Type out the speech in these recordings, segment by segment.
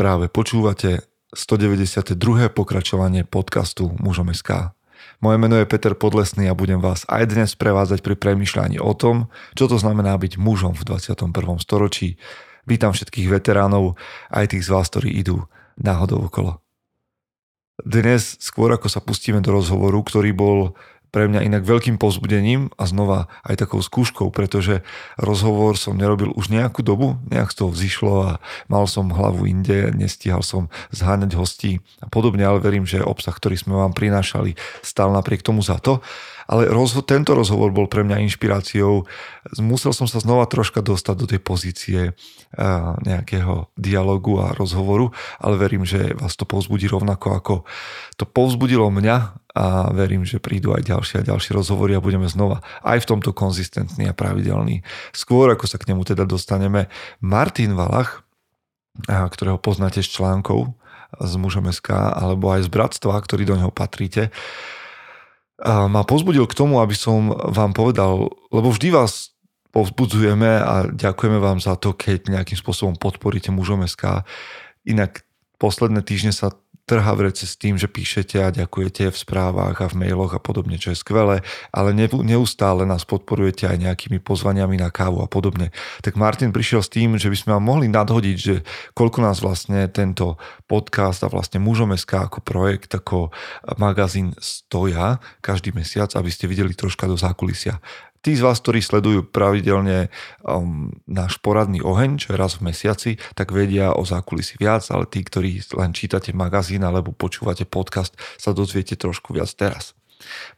Práve počúvate 192. pokračovanie podcastu Mužom SK. Moje meno je Peter Podlesný a budem vás aj dnes prevádzať pri premyšľaní o tom, čo to znamená byť mužom v 21. storočí. Vítam všetkých veteránov, aj tých z vás, ktorí idú náhodou okolo. Dnes, skôr ako sa pustíme do rozhovoru, ktorý bol pre mňa inak veľkým povzbudením a znova aj takou skúškou, pretože rozhovor som nerobil už nejakú dobu, nejak z toho vzýšlo a mal som hlavu inde, nestíhal som zháňať hostí a podobne, ale verím, že obsah, ktorý sme vám prinášali, stal napriek tomu za to. Ale rozho- tento rozhovor bol pre mňa inšpiráciou. Musel som sa znova troška dostať do tej pozície nejakého dialogu a rozhovoru, ale verím, že vás to povzbudí rovnako ako to povzbudilo mňa a verím, že prídu aj ďalšie a ďalšie rozhovory a budeme znova aj v tomto konzistentný a pravidelný. Skôr ako sa k nemu teda dostaneme, Martin Valach, ktorého poznáte z článkov z mužom SK alebo aj z bratstva, ktorý do neho patríte, ma pozbudil k tomu, aby som vám povedal, lebo vždy vás povzbudzujeme a ďakujeme vám za to, keď nejakým spôsobom podporíte mužom SK. Inak posledné týždne sa rece s tým, že píšete a ďakujete v správach a v mailoch a podobne, čo je skvelé, ale neustále nás podporujete aj nejakými pozvaniami na kávu a podobne. Tak Martin prišiel s tým, že by sme vám mohli nadhodiť, že koľko nás vlastne tento podcast a vlastne mužom SK ako projekt, ako magazín stoja každý mesiac, aby ste videli troška do zákulisia. Tí z vás, ktorí sledujú pravidelne um, náš poradný oheň, čo je raz v mesiaci, tak vedia o zákulisi viac, ale tí, ktorí len čítate magazín alebo počúvate podcast, sa dozviete trošku viac teraz.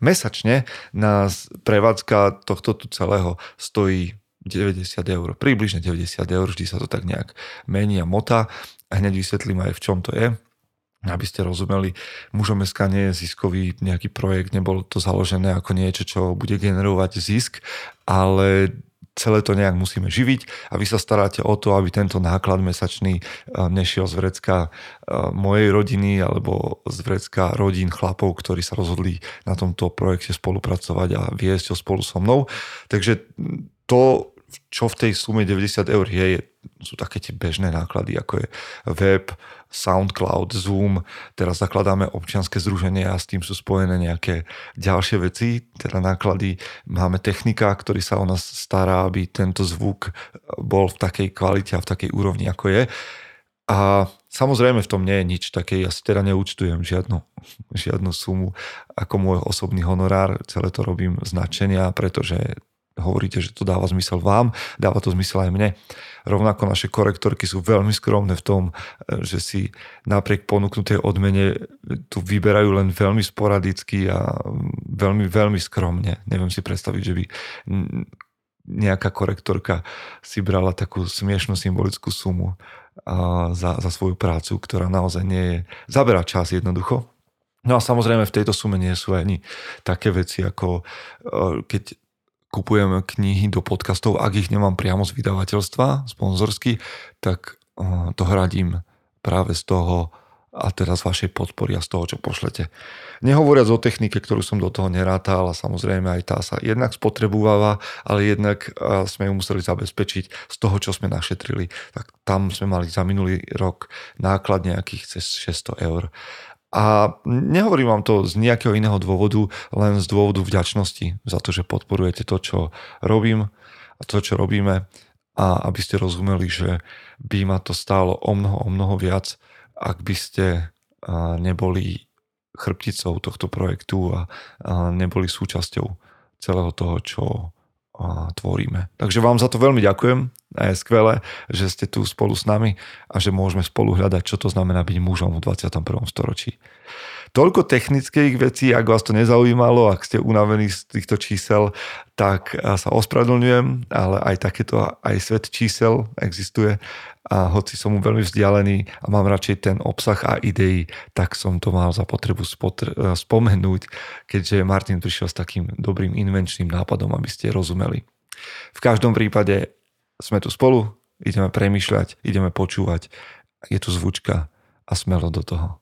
Mesačne nás prevádzka tohto tu celého stojí 90 eur, približne 90 eur, vždy sa to tak nejak mení a motá. A hneď vysvetlím aj v čom to je aby ste rozumeli, mužom SK nie je ziskový nejaký projekt, nebolo to založené ako niečo, čo bude generovať zisk, ale celé to nejak musíme živiť a vy sa staráte o to, aby tento náklad mesačný eh, nešiel z vrecka eh, mojej rodiny alebo z vrecka rodín chlapov, ktorí sa rozhodli na tomto projekte spolupracovať a viesť ho spolu so mnou. Takže to, čo v tej sume 90 eur je, sú také tie bežné náklady, ako je web, SoundCloud, Zoom, teraz zakladáme občianske združenie a s tým sú spojené nejaké ďalšie veci, teda náklady. Máme technika, ktorý sa o nás stará, aby tento zvuk bol v takej kvalite a v takej úrovni, ako je. A samozrejme v tom nie je nič také, ja si teda neúčtujem žiadnu, žiadnu sumu ako môj osobný honorár, celé to robím značenia, pretože hovoríte, že to dáva zmysel vám, dáva to zmysel aj mne. Rovnako naše korektorky sú veľmi skromné v tom, že si napriek ponúknutej odmene tu vyberajú len veľmi sporadicky a veľmi, veľmi skromne. Neviem si predstaviť, že by nejaká korektorka si brala takú smiešnú symbolickú sumu za, za svoju prácu, ktorá naozaj nie je... Zabera čas jednoducho. No a samozrejme v tejto sume nie sú ani také veci ako e, keď kupujem knihy do podcastov, ak ich nemám priamo z vydavateľstva, sponzorsky, tak eh, to hradím práve z toho a teda z vašej podpory a z toho, čo pošlete. Nehovoriac o technike, ktorú som do toho nerátal a samozrejme aj tá sa jednak spotrebováva, ale jednak eh, sme ju museli zabezpečiť z toho, čo sme našetrili. Tak tam sme mali za minulý rok náklad nejakých cez 600 eur. A nehovorím vám to z nejakého iného dôvodu, len z dôvodu vďačnosti za to, že podporujete to, čo robím a to, čo robíme. A aby ste rozumeli, že by ma to stálo o mnoho, o mnoho viac, ak by ste neboli chrbticou tohto projektu a neboli súčasťou celého toho, čo tvoríme. Takže vám za to veľmi ďakujem a je skvelé, že ste tu spolu s nami a že môžeme spolu hľadať, čo to znamená byť mužom v 21. storočí. Toľko technických vecí, ak vás to nezaujímalo, ak ste unavení z týchto čísel, tak sa ospravedlňujem, ale aj takéto, aj svet čísel existuje a hoci som mu veľmi vzdialený a mám radšej ten obsah a idei, tak som to mal za potrebu spotr- spomenúť, keďže Martin prišiel s takým dobrým invenčným nápadom, aby ste rozumeli. V každom prípade sme tu spolu, ideme premyšľať, ideme počúvať, je tu zvučka a smelo do toho.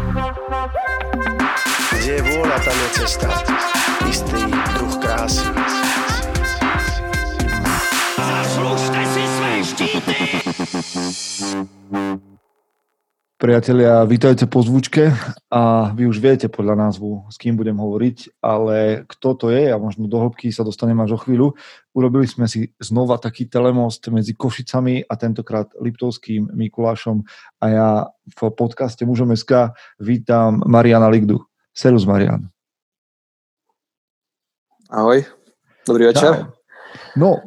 Kde je vôľa, tam je cesta. Istý druh krásy. Zaslužte si své štíty! Priatelia, vítajte po zvučke a vy už viete podľa názvu, s kým budem hovoriť, ale kto to je a možno do hĺbky sa dostaneme až o chvíľu. Urobili sme si znova taký telemost medzi Košicami a tentokrát Liptovským Mikulášom a ja v podcaste Mužom SK vítam Mariana Ligdu. Serus Marian. Ahoj, dobrý večer. No,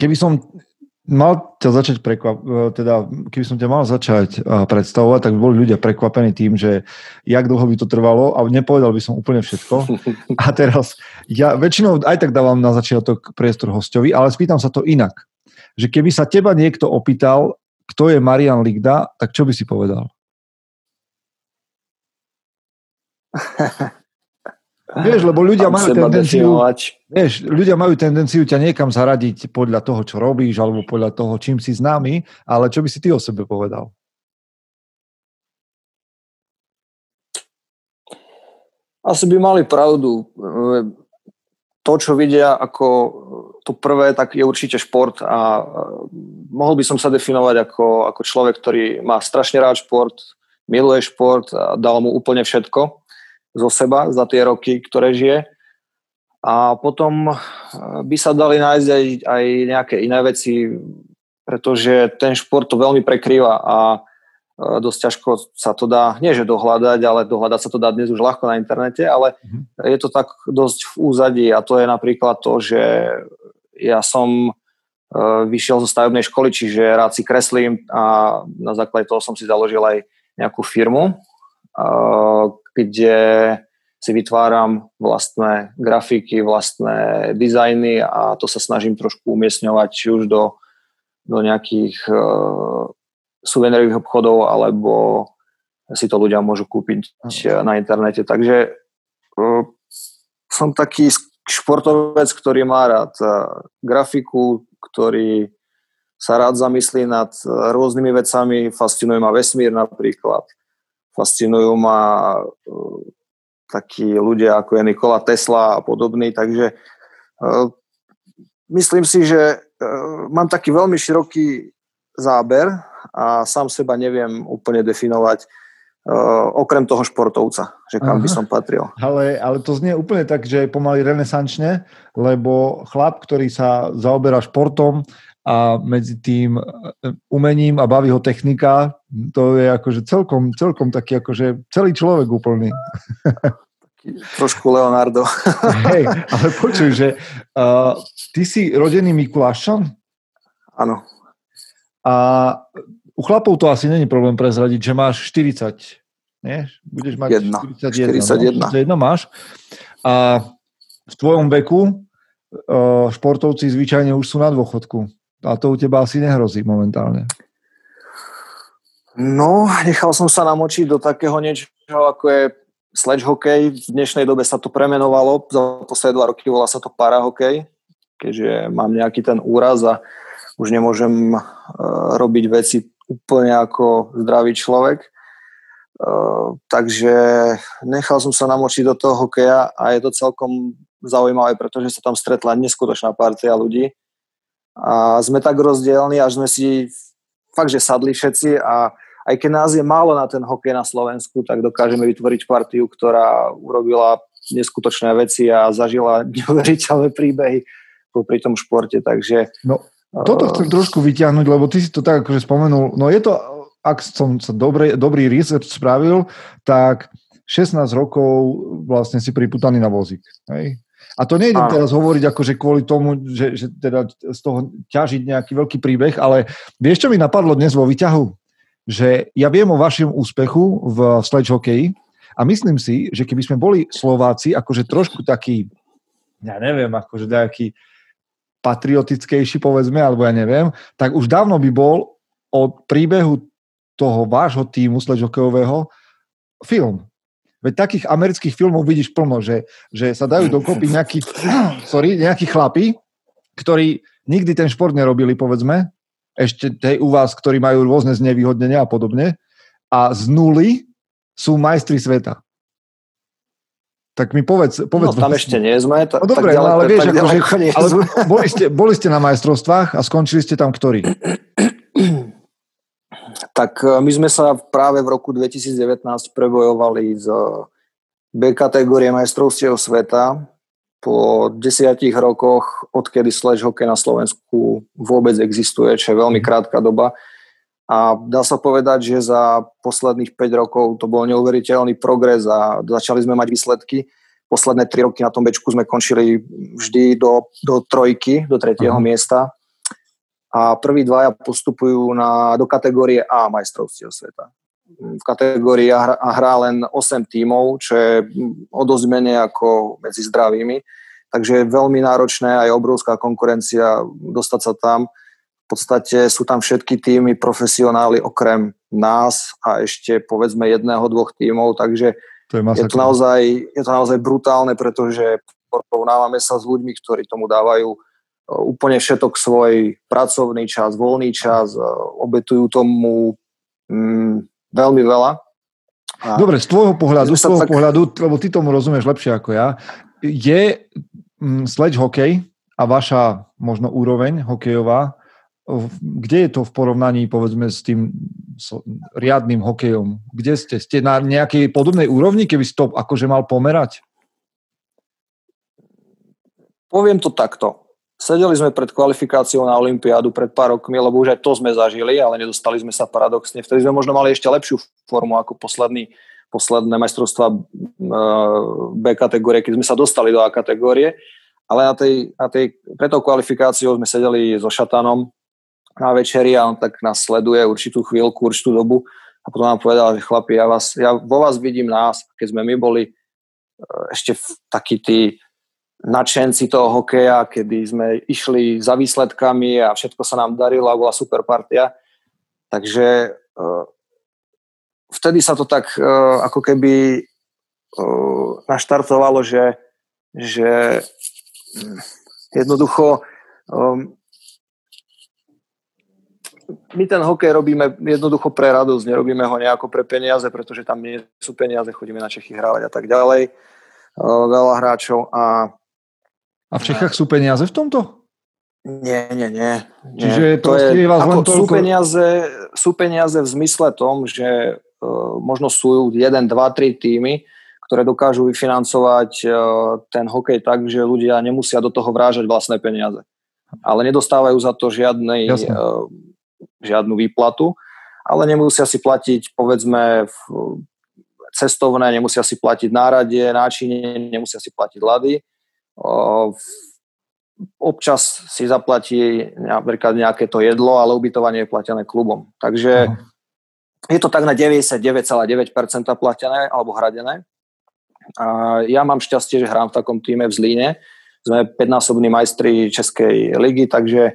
keby som mal ťa začať prekvap, teda keby som ťa mal začať predstavovať, tak by boli ľudia prekvapení tým, že jak dlho by to trvalo a nepovedal by som úplne všetko. A teraz, ja väčšinou aj tak dávam na začiatok priestor hostovi, ale spýtam sa to inak. Že keby sa teba niekto opýtal, kto je Marian Ligda, tak čo by si povedal? Vieš, lebo ľudia majú tendenciu, vieš, ľudia majú tendenciu ťa niekam zaradiť podľa toho, čo robíš, alebo podľa toho, čím si známy, ale čo by si ty o sebe povedal? Asi by mali pravdu. To, čo vidia ako to prvé, tak je určite šport a e, mohol by som sa definovať ako, ako človek, ktorý má strašne rád šport, miluje šport a dal mu úplne všetko zo seba za tie roky, ktoré žije. A potom e, by sa dali nájsť aj, aj nejaké iné veci, pretože ten šport to veľmi prekrýva a e, dosť ťažko sa to dá, nie že dohľadať, ale dohľadať sa to dá dnes už ľahko na internete, ale Mhm. je to tak dosť v úzadí a to je napríklad to, že ja som e, vyšiel zo stavebnej školy, čiže rád si kreslím a na základe toho som si založil aj nejakú firmu, kde si vytváram vlastné grafiky, vlastné dizajny a to sa snažím trošku umiestňovať či už do, do nejakých uh, suvenérových obchodov alebo si to ľudia môžu kúpiť na internete. Takže uh, som taký športovec, ktorý má rád uh, grafiku, ktorý sa rád zamyslí nad uh, rôznymi vecami. Fascinuje ma vesmír napríklad. Fascinujú ma uh, takí ľudia ako je Nikola Tesla a podobný, takže uh, myslím si, že uh, mám taký veľmi široký záber a sám seba neviem úplne definovať okrem toho športovca, že kam Aha. by som patril. Ale, ale to znie úplne tak, že pomaly renesančne, lebo chlap, ktorý sa zaoberá športom a medzi tým umením a baví ho technika, to je akože celkom, celkom taký akože celý človek úplný. Trošku Leonardo. Hej, ale počuj, že uh, ty si rodený Mikulášom Áno. a u chlapov to asi není problém prezradiť, že máš 40, nie? Budeš mať Jedna. 41. 41. No, 41 máš. A v tvojom veku uh, športovci zvyčajne už sú na dôchodku. A to u teba asi nehrozí momentálne. No, nechal som sa namočiť do takého niečoho, ako je sledge hokej. V dnešnej dobe sa to premenovalo, za posledné dva roky volá sa to parahokej, keďže mám nejaký ten úraz a už nemôžem uh, robiť veci úplne ako zdravý človek. Uh, takže nechal som sa namočiť do toho hokeja a je to celkom zaujímavé, pretože sa tam stretla neskutočná partia ľudí a sme tak rozdielni, až sme si fakt, že sadli všetci a aj keď nás je málo na ten hokej na Slovensku, tak dokážeme vytvoriť partiu, ktorá urobila neskutočné veci a zažila neuveriteľné príbehy pri tom športe, takže... No, toto chcem trošku vyťahnuť, lebo ty si to tak akože spomenul, no je to, ak som sa dobre, dobrý research spravil, tak 16 rokov vlastne si priputaný na vozík, hej? A to nejdem teraz hovoriť akože kvôli tomu, že, že teda z toho ťažiť nejaký veľký príbeh, ale vieš, čo mi napadlo dnes vo výťahu? Že ja viem o vašom úspechu v sledge hokeji a myslím si, že keby sme boli Slováci akože trošku taký, ja neviem, akože nejaký patriotickejší, povedzme, alebo ja neviem, tak už dávno by bol o príbehu toho vášho týmu sledžokejového film. Veď takých amerických filmov vidíš plno, že, že sa dajú dokopy nejakí, sorry, nejakí chlapi, ktorí nikdy ten šport nerobili, povedzme, ešte tej u vás, ktorí majú rôzne znevýhodnenia a podobne, a z nuly sú majstri sveta. Tak mi povedz... povedz no tam ešte nie sme. Ta, no dobre, tak ďalej, no, ale vieš, tak akože, ďaleko ale boli, ste, boli ste na majstrovstvách a skončili ste tam ktorí? Tak e, my sme sa práve v roku 2019 prebojovali z B kategórie majstrovstiev sveta po desiatich rokoch, odkedy slash hokej na Slovensku vôbec existuje, čo je veľmi mhm. krátka doba. A dá sa povedať, že za posledných 5 rokov to bol neuveriteľný progres a začali sme mať výsledky. Posledné 3 roky na tom bečku sme končili vždy do, do trojky, do tretieho uh-huh. miesta. A prví dvaja postupujú na, do kategórie A majstrovstiev sveta. V kategórii A hrá, hrá len 8 tímov, čo je o dosť menej ako medzi zdravými. Takže je veľmi náročné, aj obrovská konkurencia dostať sa tam v podstate sú tam všetky týmy profesionáli okrem nás a ešte povedzme jedného, dvoch tímov, takže to je, je, to naozaj, je to naozaj brutálne, pretože porovnávame sa s ľuďmi, ktorí tomu dávajú úplne všetok svoj pracovný čas, voľný čas, e, obetujú tomu mm, veľmi veľa. A Dobre, z tvojho pohľadu, z tvojho tak... pohľadu, lebo ty tomu rozumieš lepšie ako ja, je mm, sleď hokej a vaša možno úroveň hokejová kde je to v porovnaní povedzme s tým riadnym hokejom? Kde ste? Ste na nejakej podobnej úrovni, keby si to akože mal pomerať? Poviem to takto. Sedeli sme pred kvalifikáciou na Olympiádu pred pár rokmi, lebo už aj to sme zažili, ale nedostali sme sa paradoxne. Vtedy sme možno mali ešte lepšiu formu ako posledný, posledné majstrovstva e, B kategórie, keď sme sa dostali do A kategórie. Ale na tej, na tej, pred tou kvalifikáciou sme sedeli so Šatanom, na večeri a on tak nás sleduje určitú chvíľku, určitú dobu a potom nám povedal, že chlapi, ja, vás, ja vo vás vidím nás, keď sme my boli e, ešte takí tí nadšenci toho hokeja, kedy sme išli za výsledkami a všetko sa nám darilo a bola super partia. Takže uh, vtedy sa to tak uh, ako keby uh, naštartovalo, že, že hm, jednoducho my ten hokej robíme jednoducho pre radosť, nerobíme ho nejako pre peniaze, pretože tam nie sú peniaze, chodíme na Čechy hrávať a tak ďalej. Veľa hráčov a... A v Čechách sú peniaze v tomto? Nie, nie, nie. Čiže to je, vás len toľko... sú, peniaze, sú peniaze v zmysle tom, že uh, možno sú 1, 2, 3 týmy, ktoré dokážu vyfinancovať uh, ten hokej tak, že ľudia nemusia do toho vrážať vlastné peniaze. Ale nedostávajú za to žiadnej uh, žiadnu výplatu, ale nemusia si platiť, povedzme, cestovné, nemusia si platiť náradie, náčinie, nemusia si platiť lady. Občas si zaplatí napríklad nejaké to jedlo, ale ubytovanie je platené klubom. Takže uh-huh. je to tak na 99,9% platené alebo hradené. A ja mám šťastie, že hrám v takom týme v Zlíne. Sme 5-násobní majstri Českej ligy, takže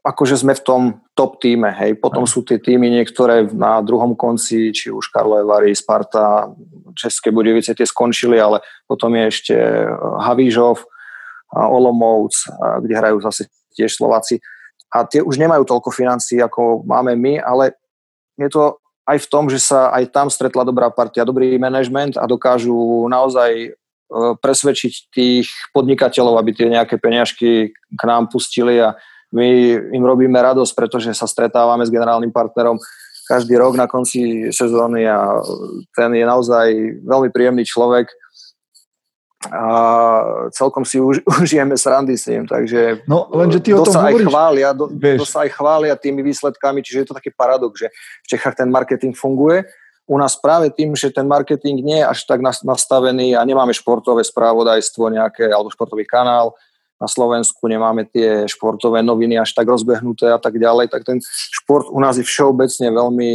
akože sme v tom top týme, hej. Potom sú tie týmy niektoré na druhom konci, či už Karlové Vary, Sparta, České Budevice tie skončili, ale potom je ešte eh, Havížov, Olomouc, kde hrajú zase tiež Slováci. A tie už nemajú toľko financí, ako máme my, ale je to aj v tom, že sa aj tam stretla dobrá partia, dobrý manažment a dokážu naozaj eh, presvedčiť tých podnikateľov, aby tie nejaké peňažky k nám pustili a my im robíme radosť, pretože sa stretávame s generálnym partnerom každý rok na konci sezóny a ten je naozaj veľmi príjemný človek. A celkom si už, užijeme srandy s ním, takže no, lenže ty o tom sa aj chvália, do, to sa aj chvália tými výsledkami, čiže je to taký paradox, že v Čechách ten marketing funguje, u nás práve tým, že ten marketing nie je až tak nastavený a nemáme športové správodajstvo nejaké, alebo športový kanál, na Slovensku, nemáme tie športové noviny až tak rozbehnuté a tak ďalej, tak ten šport u nás je všeobecne veľmi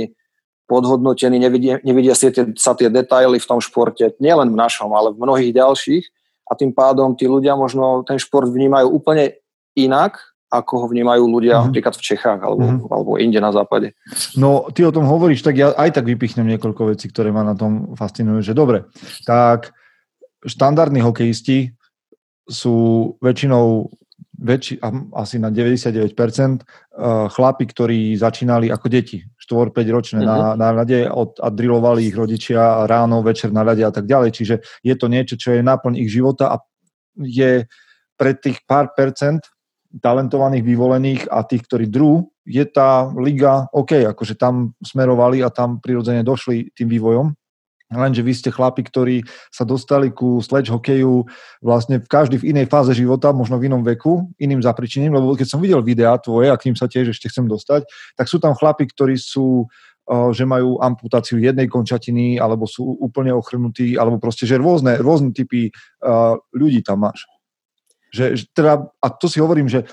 podhodnotený, nevidia, nevidia si tie, sa tie detaily v tom športe, nielen v našom, ale v mnohých ďalších a tým pádom tí ľudia možno ten šport vnímajú úplne inak ako ho vnímajú ľudia Mhm. napríklad v Čechách alebo, Mhm. alebo inde na západe. No, ty o tom hovoríš, tak ja aj tak vypichnem niekoľko vecí, ktoré ma na tom fascinujú, že dobre, tak štandardní hokejisti sú väčšinou väčši, asi na 99% eh, chlapi, ktorí začínali ako deti, 4-5 ročné Mhm. na, na ľade od, a drilovali ich rodičia ráno, večer na ľade a tak ďalej. Čiže je to niečo, čo je náplň ich života a je pre tých pár percent talentovaných, vyvolených a tých, ktorí drú, je tá liga OK, akože tam smerovali a tam prirodzene došli tým vývojom. Lenže vy ste chlapi, ktorí sa dostali ku sledge hokeju vlastne v každý v inej fáze života, možno v inom veku, iným zapričením, lebo keď som videl videá tvoje, a k ním sa tiež ešte chcem dostať, tak sú tam chlapi, ktorí sú uh, že majú amputáciu jednej končatiny, alebo sú úplne ochrnutí, alebo proste, že rôzne, rôzne typy uh, ľudí tam máš. Že teda, a to si hovorím, že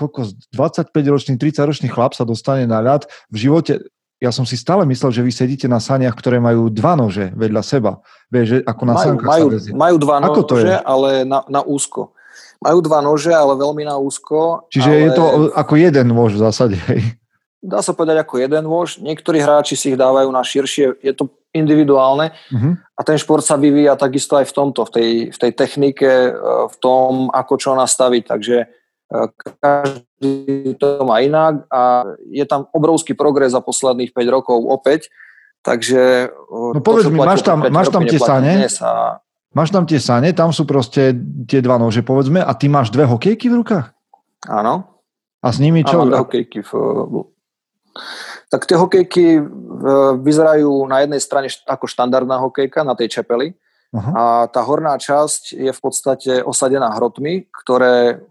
koľko, 25-ročný, 30-ročný chlap sa dostane na ľad v živote, ja som si stále myslel, že vy sedíte na saniach, ktoré majú dva nože vedľa seba. Vieš, že ako na Majú, sankách majú, sa vezie. majú dva Ako to nože, je? ale na, na úzko. Majú dva nože, ale veľmi na úzko. Čiže ale je to ako jeden nôž v zásade. Hej. Dá sa povedať ako jeden nôž. Niektorí hráči si ich dávajú na širšie. Je to individuálne. Uh-huh. A ten šport sa vyvíja takisto aj v tomto, v tej, v tej technike, e, v tom, ako čo nastaviť. Takže e, každý to má inak a je tam obrovský progres za posledných 5 rokov opäť. Takže No povedz čo mi, máš tam- máš tam tie sane? A Máš tam tie sane, tam sú proste tie dva nože, povedzme, a ty máš dve hokejky v rukách? áno, A s nimi čo? mám dve hokejky. V, tak tie hokejky vyzerajú na jednej strane ako štandardná hokejka na tej čepeli, Aha. A tá horná časť je v podstate osadená hrotmi, ktoré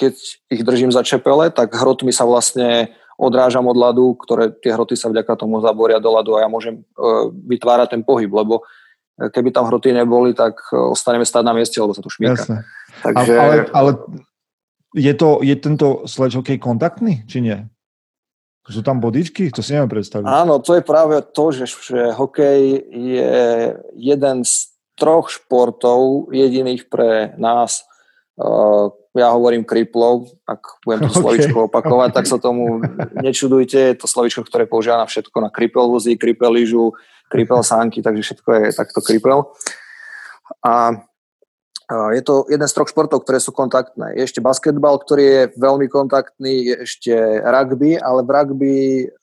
keď ich držím za čepele, tak hrotmi sa vlastne odrážam od ľadu, ktoré tie hroty sa vďaka tomu zaboria do ľadu a ja môžem e, vytvárať ten pohyb, lebo e, keby tam hroty neboli, tak e, ostaneme stáť na mieste, lebo sa tu šmíka. Jasné. Takže ale, ale je, to, je tento sledge hokej kontaktný, či nie? Sú tam bodičky? To si neviem predstaviť. áno, to je práve to, že, že hokej je jeden z troch športov jediných pre nás, ja hovorím kriplov, ak budem to Okay, slovičko opakovať, tak sa tomu nečudujte, je to slovičko, ktoré používa na všetko, na kripel vozí, kripel lyžu, kripel sánky, takže všetko je takto kripel. A je to jeden z troch športov, ktoré sú kontaktné. Je ešte basketbal, ktorý je veľmi kontaktný, je ešte rugby, ale v rugby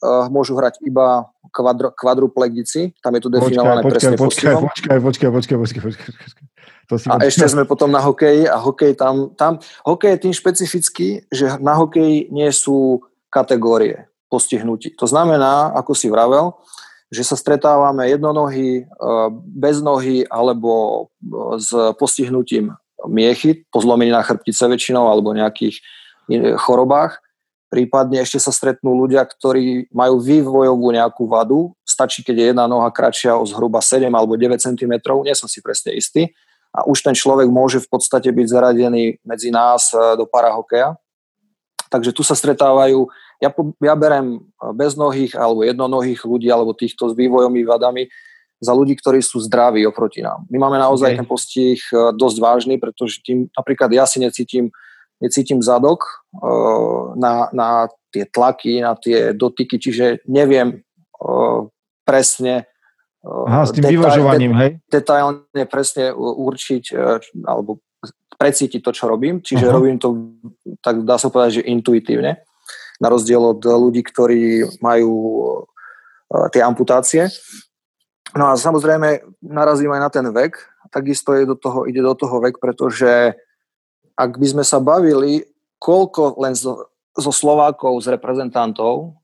uh, môžu hrať iba kvadro, kvadruplegici, tam je to definované počkaj, presne počkaj, počkaj, počkaj, počkaj, počkaj, počkaj, počkaj. To si A ešte sme potom na hokeji a hokej tam, tam hokej je tým špecifický, že na hokeji nie sú kategórie postihnutí. To znamená, ako si vravel, že sa stretávame jednonohy, bez nohy alebo s postihnutím miechy, po zlomení na chrbtice väčšinou alebo nejakých chorobách. Prípadne ešte sa stretnú ľudia, ktorí majú vývojovú nejakú vadu. Stačí, keď je jedna noha kratšia o zhruba 7 alebo 9 cm, nie som si presne istý. A už ten človek môže v podstate byť zaradený medzi nás do parahokeja. Takže tu sa stretávajú ja, ja berem beznohých alebo jednonohých ľudí alebo týchto s vývojovými vadami za ľudí, ktorí sú zdraví oproti nám. My máme naozaj okay. ten postih dosť vážny, pretože tým, napríklad ja si necítim, necítim zadok uh, na, na tie tlaky, na tie dotyky, čiže neviem presne Aha, s tým detail, vyvažovaním, hej? detailne presne určiť alebo precítiť to, čo robím. Čiže uh-huh. robím to, tak dá sa povedať, že intuitívne na rozdiel od ľudí, ktorí majú tie amputácie. No a samozrejme narazím aj na ten vek, takisto je do toho, ide do toho vek, pretože ak by sme sa bavili, koľko len zo, zo Slovákov, z reprezentantov,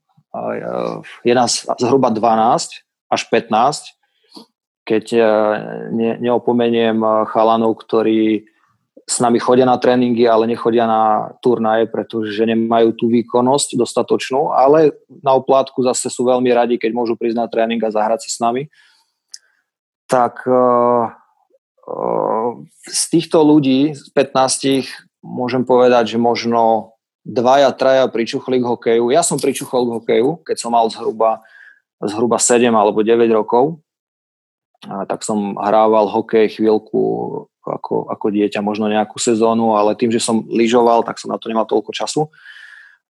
je nás zhruba 12 až 15, keď ne, neopomeniem chalanov, ktorí s nami chodia na tréningy, ale nechodia na turnaje, pretože nemajú tú výkonnosť dostatočnú, ale na oplátku zase sú veľmi radi, keď môžu prísť na tréning a zahrať si s nami. Tak uh, uh, z týchto ľudí, z 15, môžem povedať, že možno dvaja, traja pričuchli k hokeju. Ja som pričuchol k hokeju, keď som mal zhruba, zhruba 7 alebo 9 rokov. A tak som hrával hokej chvíľku ako, ako dieťa, možno nejakú sezónu, ale tým, že som lyžoval, tak som na to nemal toľko času.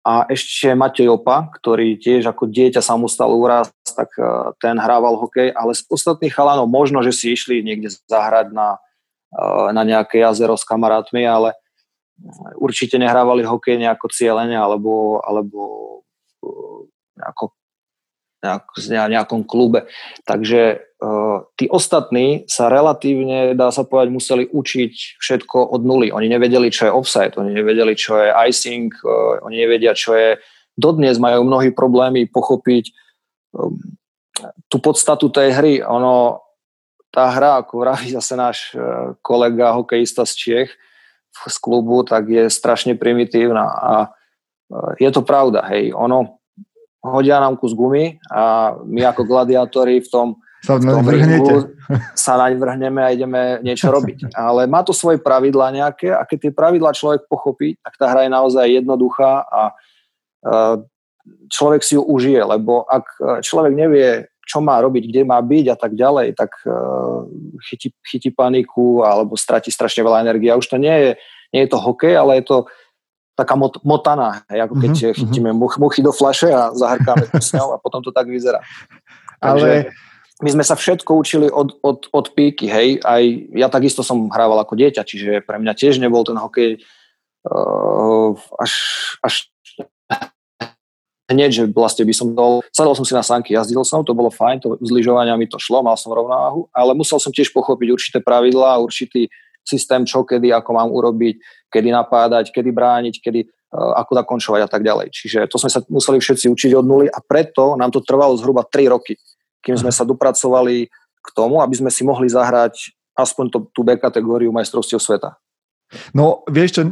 A ešte Matej Opa, ktorý tiež ako dieťa sa mu stal úraz, tak e, ten hrával hokej, ale z ostatných chalanov možno, že si išli niekde zahrať na, e, na nejaké jazero s kamarátmi, ale určite nehrávali hokej nejako cieľene alebo, alebo nejako, nejak, nejakom klube. Takže uh, tí ostatní sa relatívne, dá sa povedať, museli učiť všetko od nuly. Oni nevedeli, čo je offside, oni nevedeli, čo je icing, uh, oni nevedia, čo je... Dodnes majú mnohí problémy pochopiť um, tú podstatu tej hry. Ono, tá hra, ako vraví zase náš uh, kolega hokejista z Čiech, z klubu, tak je strašne primitívna a je to pravda, hej, ono hodia nám kus gumy a my ako gladiátori v tom, sa v tom ringu sa naň vrhneme a ideme niečo robiť. Ale má to svoje pravidlá nejaké a keď tie pravidlá človek pochopí, tak tá hra je naozaj jednoduchá a človek si ju užije, lebo ak človek nevie, čo má robiť, kde má byť a tak ďalej, tak chytí, chytí paniku alebo stratí strašne veľa energie. A už to nie je, nie je to hokej, ale je to taká mot, motaná, hej, ako keď mm-hmm. chytíme much, muchy do flaše a zahrkáme kusňou a potom to tak vyzerá. Takže Ale... my sme sa všetko učili od, od, od píky, hej, aj ja takisto som hrával ako dieťa, čiže pre mňa tiež nebol ten hokej uh, až, až hneď, že vlastne by som dol, sadol som si na sanky, jazdil som, to bolo fajn, to z lyžovania mi to šlo, mal som rovnováhu, ale musel som tiež pochopiť určité pravidlá, určitý systém, čo kedy, ako mám urobiť, kedy napádať, kedy brániť, kedy uh, ako zakončovať a tak ďalej. Čiže to sme sa museli všetci učiť od nuly a preto nám to trvalo zhruba 3 roky, kým sme sa dopracovali k tomu, aby sme si mohli zahrať aspoň to, tú B kategóriu majstrovstiev sveta. No, vieš čo,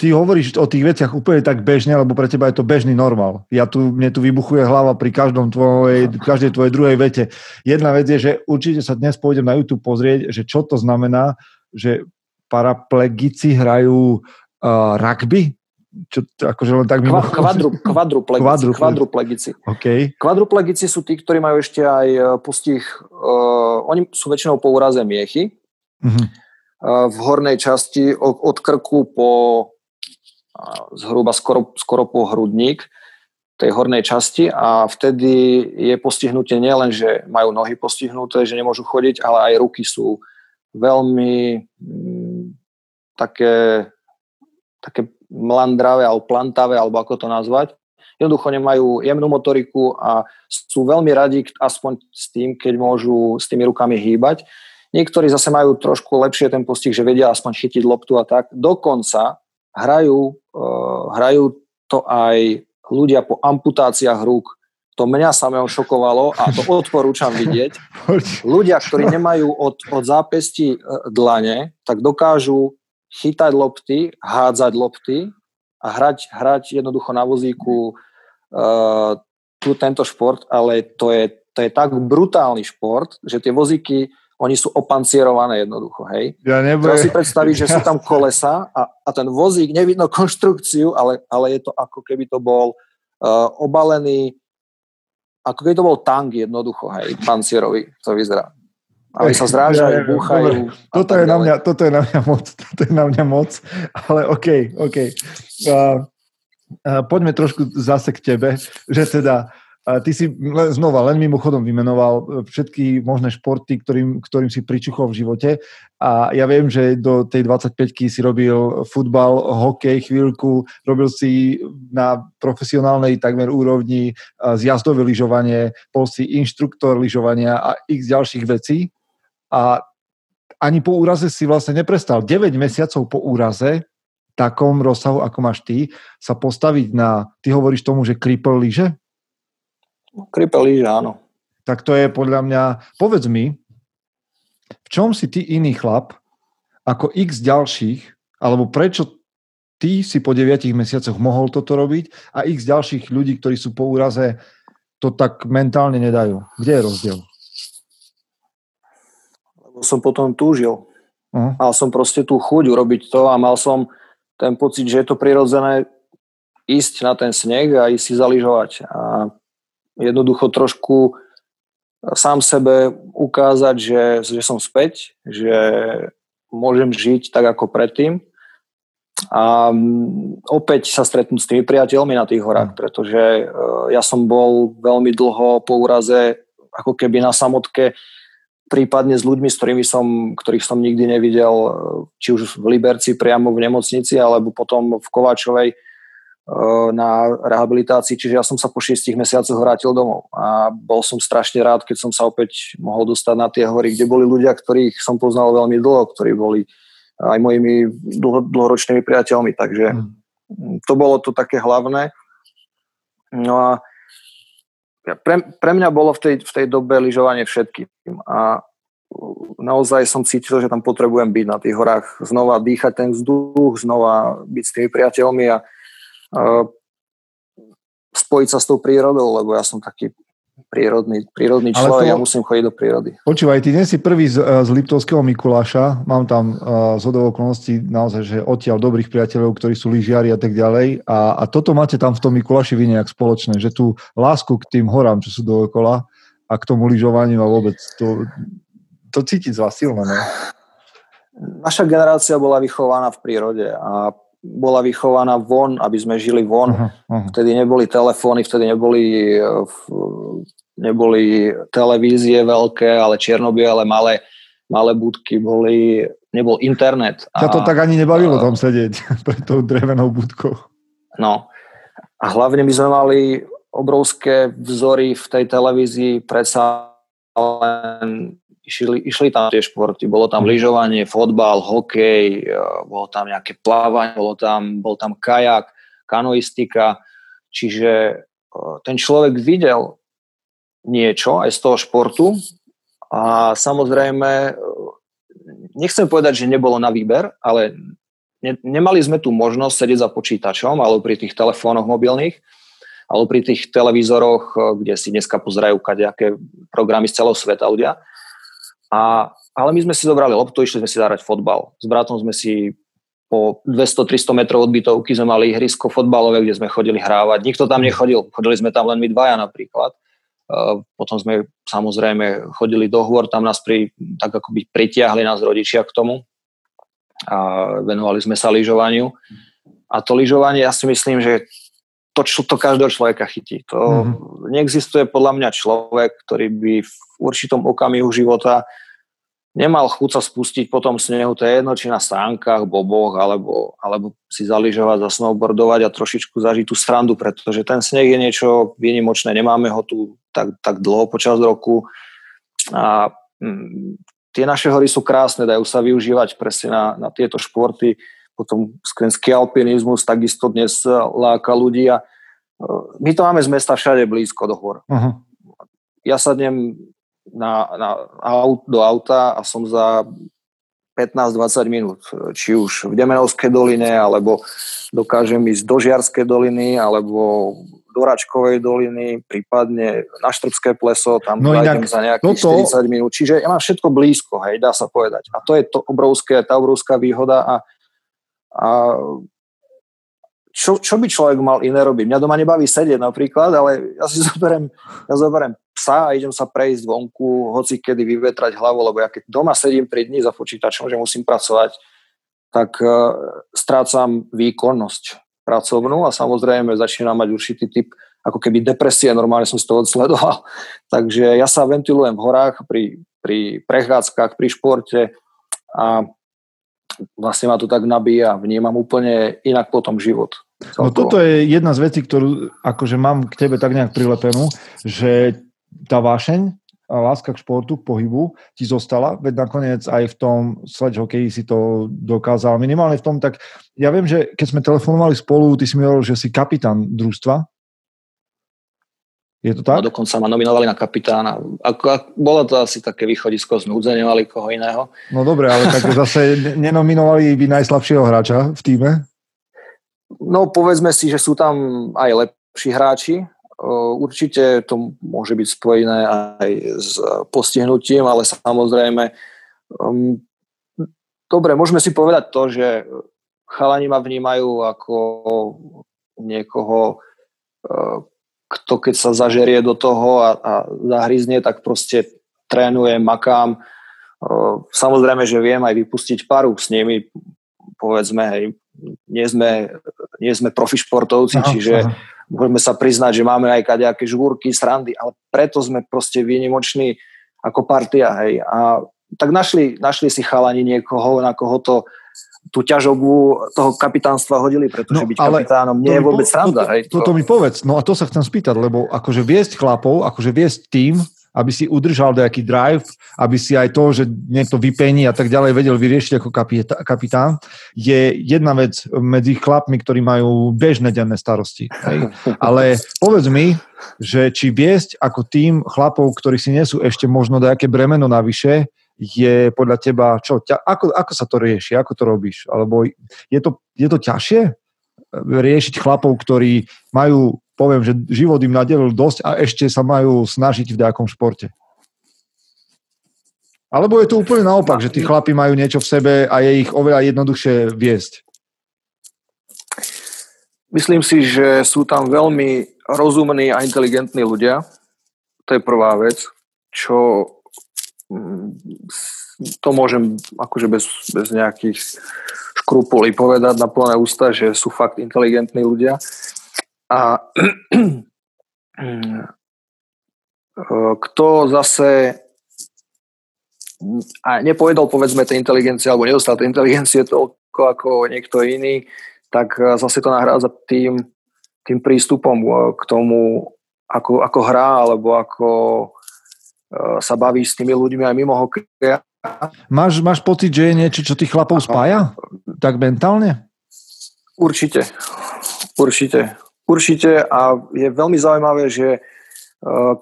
ty hovoríš o tých veciach úplne tak bežne, lebo pre teba je to bežný normál. Ja tu, mne tu vybuchuje hlava pri každom tvojej, každej tvojej druhej vete. Jedna vec je, že určite sa dnes pôjdem na YouTube pozrieť, že čo to znamená, že paraplegici hrajú uh, rugby? Čo, akože len tak mimo... Kvadru, kvadruplegici. Kvadru, kvadruplegici. Okay. Kvadruplegici sú tí, ktorí majú ešte aj uh, postih, uh, oni sú väčšinou po úraze miechy, uh-huh. uh, v hornej časti od, od krku po uh, zhruba skoro, skoro po hrudník tej hornej časti a vtedy je postihnutie nielen, že majú nohy postihnuté, že nemôžu chodiť, ale aj ruky sú veľmi také, také mlandravé alebo plantavé, alebo ako to nazvať. Jednoducho nemajú jemnú motoriku a sú veľmi radi aspoň s tým, keď môžu s tými rukami hýbať. Niektorí zase majú trošku lepšie ten postih, že vedia aspoň chytiť loptu a tak. Dokonca hrajú, uh, hrajú to aj ľudia po amputáciách rúk to mňa samého šokovalo a to odporúčam vidieť. Ľudia, ktorí nemajú od, od zápesti e, dlane, tak dokážu chytať lopty, hádzať lopty a hrať, hrať jednoducho na vozíku uh, tu, tento šport, ale to je, to je tak brutálny šport, že tie vozíky, oni sú opancierované jednoducho, hej. Ja Treba si predstaviť, že sú tam kolesa a, a ten vozík, nevidno konštrukciu, ale, ale je to ako keby to bol uh, obalený ako keď to bol tank jednoducho, hej, pancierovi, to vyzerá. Ale sa zrážajú, búchajú. Toto je, na mňa, toto je na mňa moc, toto je na mňa moc, ale OK, OK. Uh, uh, poďme trošku zase k tebe, že teda Ty si znova len mimochodom vymenoval všetky možné športy, ktorým, ktorým si pričuchol v živote a ja viem, že do tej 25 si robil futbal, hokej chvíľku, robil si na profesionálnej takmer úrovni zjazdové lyžovanie, bol si inštruktor lyžovania a x ďalších vecí a ani po úraze si vlastne neprestal. 9 mesiacov po úraze takom rozsahu, ako máš ty, sa postaviť na, ty hovoríš tomu, že kripl lyže? Kripe líža, áno. Tak to je podľa mňa, povedz mi, v čom si ty iný chlap ako x ďalších, alebo prečo ty si po 9 mesiacoch mohol toto robiť a x ďalších ľudí, ktorí sú po úraze, to tak mentálne nedajú. Kde je rozdiel? Som potom túžil. Uh-huh. Mal som proste tú chuť urobiť to a mal som ten pocit, že je to prirodzené ísť na ten sneh a ísť si zaližovať. A jednoducho trošku sám sebe ukázať, že, že som späť, že môžem žiť tak ako predtým. A mm, opäť sa stretnúť s tými priateľmi na tých horách, pretože uh, ja som bol veľmi dlho po úraze ako keby na samotke, prípadne s ľuďmi, s ktorými som, ktorých som nikdy nevidel, uh, či už v Liberci priamo v nemocnici, alebo potom v Kováčovej uh, na rehabilitácii, čiže ja som sa po šiestich mesiacoch vrátil domov a bol som strašne rád, keď som sa opäť mohol dostať na tie hory, kde boli ľudia, ktorých som poznal veľmi dlho, ktorí boli aj mojimi dlho, dlhoročnými priateľmi, takže mm. to bolo to také hlavné. No a pre, pre mňa bolo v tej, v tej dobe lyžovanie všetkým a naozaj som cítil, že tam potrebujem byť na tých horách, znova dýchať ten vzduch, znova byť s tými priateľmi a, a spojiť sa s tou prírodou, lebo ja som taký prírodný, prírodný človek, to, ja musím chodiť do prírody. Počúvaj, ty nie si prvý z, eh, z Liptovského Mikuláša, mám tam uh, z okolností naozaj, že odtiaľ dobrých priateľov, ktorí sú lyžiari a tak ďalej a, a toto máte tam v tom Mikuláši vy nejak spoločné, že tú lásku k tým horám, čo sú dookola a k tomu lyžovaniu a vôbec to, to cítiť z vás silné, ne? Naša generácia bola vychovaná v prírode a bola vychovaná von, aby sme žili von. Uh-huh, uh-huh. Vtedy neboli telefóny, vtedy neboli, neboli televízie veľké, ale čiernobiele, malé, malé budky, boli, nebol internet. Ťa to tak ani nebavilo tam sedieť pred tou drevenou budkou. No. A hlavne my sme mali obrovské vzory v tej televízii, predsa len išli, išli tam tie športy, bolo tam mhm. lyžovanie, fotbal, hokej, e, bolo tam nejaké plávanie, bolo tam, bol tam kajak, kanoistika, čiže e, ten človek videl niečo aj z toho športu a samozrejme e, nechcem povedať, že nebolo na výber, ale ne, nemali sme tu možnosť sedieť za počítačom alebo pri tých telefónoch mobilných, alebo pri tých televízoroch, kde si dneska pozerajú kadejaké programy z celého sveta ľudia. A, ale my sme si zobrali loptu, išli sme si zahrať fotbal. S bratom sme si po 200-300 metrov od bytovky sme mali ihrisko fotbalové, kde sme chodili hrávať. Nikto tam nechodil, chodili sme tam len my dvaja napríklad. Uh, potom sme samozrejme chodili do hôr, tam nás pri, tak ako by pritiahli nás rodičia k tomu a venovali sme sa lyžovaniu. A to lyžovanie, ja si myslím, že to, čo to každého človeka chytí. To mm-hmm. neexistuje podľa mňa človek, ktorý by v určitom okamihu života nemal chuť sa spustiť po tom snehu, to je jedno, či na stránkach, boboch, alebo, alebo si zaližovať, zasnowboardovať a trošičku zažiť tú srandu, pretože ten sneh je niečo výnimočné, nemáme ho tu tak, tak dlho počas roku a mm, tie naše hory sú krásne, dajú sa využívať presne na, na tieto športy, potom skrenský alpinizmus takisto dnes láka ľudí a e, my to máme z mesta všade blízko do hor. Uh-huh. Ja sadnem na, na, do auta a som za 15-20 minút, či už v Demenovskej doline, alebo dokážem ísť do Žiarskej doliny, alebo do Račkovej doliny, prípadne na Štrbské pleso, tam no inak, za nejakých toto... 40 minút. Čiže ja mám všetko blízko, hej, dá sa povedať. A to je to obrovské, tá obrovská výhoda a, a čo, čo by človek mal iné robiť? Mňa doma nebaví sedieť napríklad, ale ja si zoberiem, ja zoberiem psa a idem sa prejsť vonku, hoci kedy vyvetrať hlavu, lebo ja keď doma sedím 3 dní za počítačom, že musím pracovať, tak uh, strácam výkonnosť pracovnú a samozrejme začínam mať určitý typ ako keby depresie, normálne som si to odsledoval. Takže ja sa ventilujem v horách, pri, pri prechádzkach, pri športe a vlastne ma to tak nabíja, vnímam úplne inak potom život. No toto je jedna z vecí, ktorú akože mám k tebe tak nejak prilepenú, že tá vášeň a láska k športu, k pohybu ti zostala, veď nakoniec aj v tom sledge hokeji si to dokázal. Minimálne v tom, tak ja viem, že keď sme telefonovali spolu, ty si mi hovoril, že si kapitán družstva. Je to tak? No, dokonca ma nominovali na kapitána. Ako, ako, bolo to asi také východisko z núdzenia, koho iného. No dobre, ale tak zase nenominovali by najslabšieho hráča v týme? No povedzme si, že sú tam aj lepší hráči. Určite to môže byť spojené aj s postihnutím, ale samozrejme um, dobre, môžeme si povedať to, že chalani ma vnímajú ako niekoho, uh, kto keď sa zažerie do toho a, a zahryzne, tak proste trénujem, makám, Samozrejme, že viem aj vypustiť paru s nimi, povedzme, hej, nie sme, nie sme profi športovci, aha, čiže aha. môžeme sa priznať, že máme aj kadejaké žúrky, srandy, ale preto sme proste výnimoční ako partia, hej. A tak našli, našli si chalani niekoho, na koho to tú ťažobu toho kapitánstva hodili, pretože no, byť kapitánom nie je vôbec sranda. To, to, to, to mi povedz, no a to sa chcem spýtať, lebo akože viesť chlapov, akože viesť tým, aby si udržal nejaký drive, aby si aj to, že niekto vypení a tak ďalej vedel vyriešiť ako kapitán, je jedna vec medzi chlapmi, ktorí majú bežné denné starosti. Hej. Ale povedz mi, že či viesť ako tým chlapov, ktorí si nesú ešte možno nejaké bremeno navyše, je podľa teba, čo, ťa, ako, ako sa to rieši, ako to robíš? Alebo je to, je to ťažšie riešiť chlapov, ktorí majú poviem, že život im nadelil dosť a ešte sa majú snažiť v nejakom športe. Alebo je to úplne naopak, že tí chlapi majú niečo v sebe a je ich oveľa jednoduchšie viesť? Myslím si, že sú tam veľmi rozumní a inteligentní ľudia. To je prvá vec, čo to môžem akože bez, bez nejakých škrupulí povedať na plné ústa, že sú fakt inteligentní ľudia. A kto zase a nepovedal povedzme tej inteligencie alebo nedostal tej inteligencie toľko ako niekto iný, tak zase to nahrádza tým, tým prístupom k tomu, ako, ako hrá alebo ako sa baví s tými ľuďmi aj mimo hokeja. Máš, máš pocit, že je niečo, čo tých chlapov spája? Tak mentálne? Určite. Určite. Určite a je veľmi zaujímavé, že e,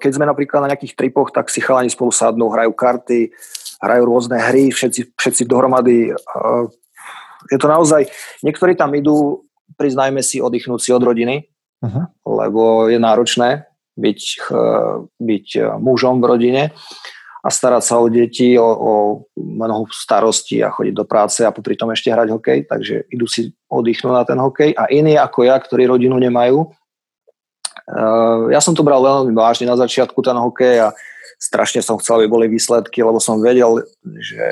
keď sme napríklad na nejakých tripoch, tak si chalani spolu sadnú, hrajú karty, hrajú rôzne hry, všetci, všetci dohromady. E, je to naozaj, niektorí tam idú, priznajme si, oddychnúť si od rodiny, uh-huh. lebo je náročné byť, e, byť mužom v rodine a starať sa o deti, o, o mnoho starostí a chodiť do práce a popri tom ešte hrať hokej, takže idú si oddychnúť na ten hokej a iní ako ja, ktorí rodinu nemajú. Uh, ja som to bral veľmi vážne na začiatku ten hokej a strašne som chcel, aby boli výsledky, lebo som vedel, že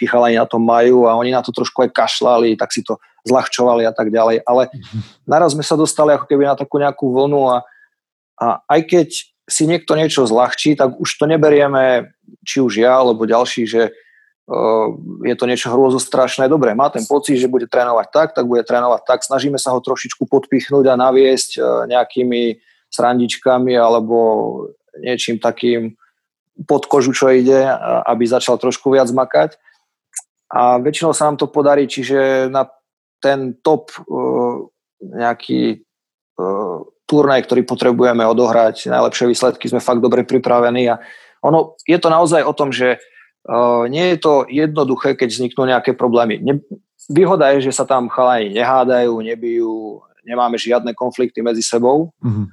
tí chalani na to majú a oni na to trošku aj kašľali, tak si to zľahčovali a tak ďalej. Ale naraz sme sa dostali ako keby na takú nejakú vlnu a, a aj keď si niekto niečo zľahčí, tak už to neberieme, či už ja, alebo ďalší, že uh, je to niečo strašné. Dobre, má ten pocit, že bude trénovať tak, tak bude trénovať tak. Snažíme sa ho trošičku podpichnúť a naviesť uh, nejakými srandičkami alebo niečím takým pod kožu, čo ide, aby začal trošku viac makať. A väčšinou sa nám to podarí, čiže na ten top uh, nejaký turnaj, ktorý potrebujeme odohrať, najlepšie výsledky, sme fakt dobre pripravení a ono, je to naozaj o tom, že uh, nie je to jednoduché, keď vzniknú nejaké problémy. Ne, výhoda je, že sa tam chalani nehádajú, nebijú, nemáme žiadne konflikty medzi sebou, mm-hmm.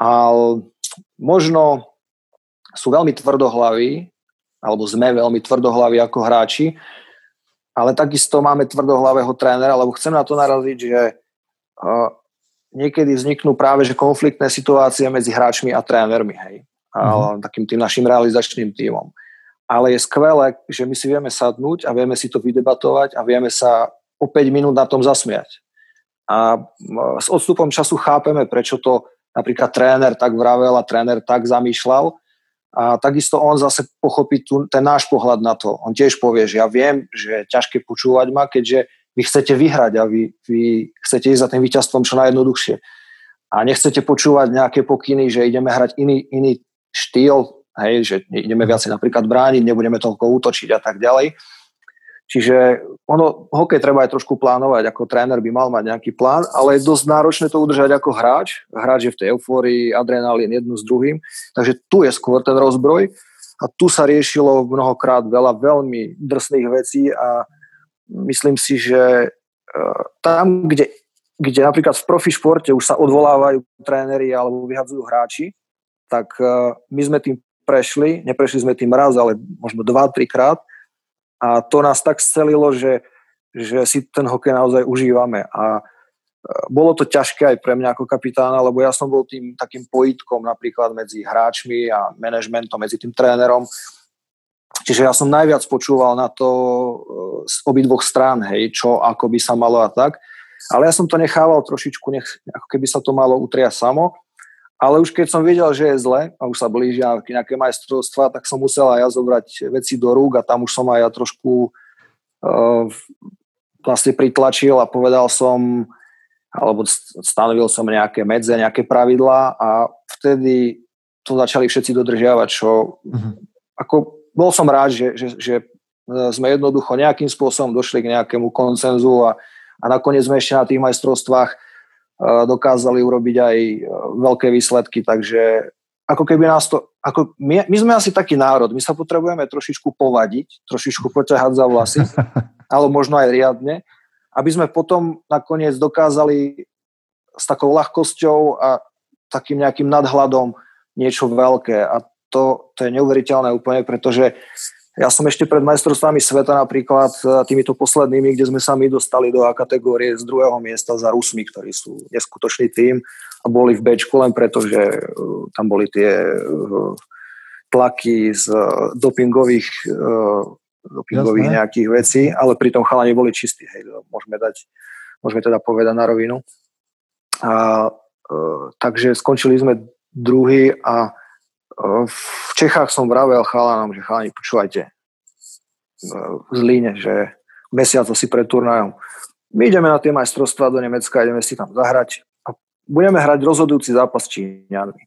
ale možno sú veľmi tvrdohlaví, alebo sme veľmi tvrdohlaví ako hráči, ale takisto máme tvrdohlavého trénera, lebo chcem na to naraziť, že uh, niekedy vzniknú práve že konfliktné situácie medzi hráčmi a trénermi, hej. Mm-hmm. takým tým našim realizačným tímom. Ale je skvelé, že my si vieme sadnúť a vieme si to vydebatovať a vieme sa o 5 minút na tom zasmiať. A s odstupom času chápeme, prečo to napríklad tréner tak vravel a tréner tak zamýšľal. A takisto on zase pochopí tu, ten náš pohľad na to. On tiež povie, že ja viem, že je ťažké počúvať ma, keďže vy chcete vyhrať a vy, vy chcete ísť za tým víťazstvom čo najjednoduchšie. A nechcete počúvať nejaké pokyny, že ideme hrať iný, iný štýl, hej, že ideme viacej napríklad brániť, nebudeme toľko útočiť a tak ďalej. Čiže ono, hokej treba aj trošku plánovať, ako tréner by mal mať nejaký plán, ale je dosť náročné to udržať ako hráč. Hráč je v tej eufórii, adrenalín jednu s druhým, takže tu je skôr ten rozbroj a tu sa riešilo mnohokrát veľa veľmi drsných vecí a myslím si, že e, tam, kde, kde napríklad v profi športe už sa odvolávajú tréneri alebo vyhadzujú hráči, tak e, my sme tým prešli, neprešli sme tým raz, ale možno dva, trikrát a to nás tak scelilo, že, že si ten hokej naozaj užívame. A e, bolo to ťažké aj pre mňa ako kapitána, lebo ja som bol tým takým pojitkom napríklad medzi hráčmi a manažmentom, medzi tým trénerom čiže ja som najviac počúval na to e, z obidvoch strán, hej, čo ako by sa malo a tak. Ale ja som to nechával trošičku, nech, ako keby sa to malo utriať samo. Ale už keď som videl, že je zle a už sa blížia nejaké majstrovstvá, tak som musel aj ja zobrať veci do rúk a tam už som aj ja trošku uh, vlastne pritlačil a povedal som, alebo stanovil som nejaké medze, nejaké pravidlá a vtedy to začali všetci dodržiavať, čo uh-huh. ako bol som rád, že, že, že sme jednoducho nejakým spôsobom došli k nejakému koncenzu a, a nakoniec sme ešte na tých majstrovstvách dokázali urobiť aj e, veľké výsledky, takže ako keby nás to, ako my, my sme asi taký národ, my sa potrebujeme trošičku povadiť, trošičku poťahať za vlasy, ale možno aj riadne, aby sme potom nakoniec dokázali s takou ľahkosťou a takým nejakým nadhľadom niečo veľké. A to, to je neuveriteľné úplne, pretože ja som ešte pred majstrovstvami sveta napríklad e, týmito poslednými, kde sme sa my dostali do A kategórie z druhého miesta za Rusmi, ktorí sú neskutočný tým a boli v Bčku len preto, že e, tam boli tie e, tlaky z dopingových, dopingových Jasné. nejakých vecí, ale pritom chalani boli čistí. Hej, môžeme, dať, môžeme teda povedať na rovinu. A, takže skončili sme druhý a v Čechách som vravel chalanom, že chalani, počúvajte, v Zlíne, že mesiac asi pred turnajom. My ideme na tie majstrovstvá do Nemecka, ideme si tam zahrať a budeme hrať rozhodujúci zápas s Číňanmi.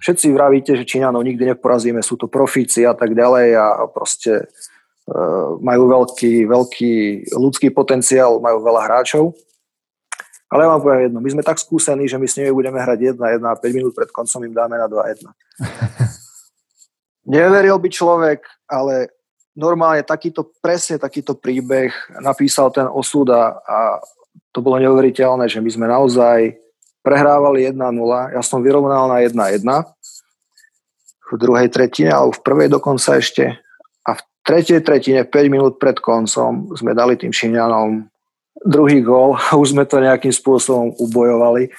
Všetci vravíte, že Číňanov nikdy neporazíme, sú to profíci a tak ďalej a proste uh, majú veľký, veľký ľudský potenciál, majú veľa hráčov ale ja vám poviem jedno, my sme tak skúsení, že my s nimi budeme hrať 1-1 a 5 minút pred koncom im dáme na 2-1. Neveril by človek, ale normálne takýto, presne takýto príbeh napísal ten osud a, a to bolo neuveriteľné, že my sme naozaj prehrávali 1-0, ja som vyrovnal na 1-1 v druhej tretine, alebo v prvej dokonca ešte a v tretej tretine 5 minút pred koncom sme dali tým Číňanom druhý gól a už sme to nejakým spôsobom ubojovali,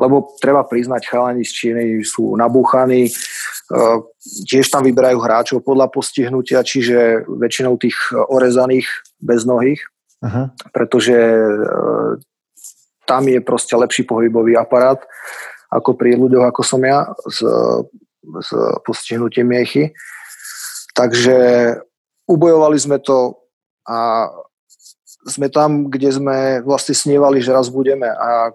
lebo treba priznať, chalani z Číny sú nabúchaní, e, tiež tam vyberajú hráčov podľa postihnutia, čiže väčšinou tých orezaných beznohých, Aha. pretože e, tam je proste lepší pohybový aparát ako pri ľuďoch ako som ja s, s postihnutím miechy. Takže ubojovali sme to a sme tam, kde sme vlastne snívali, že raz budeme a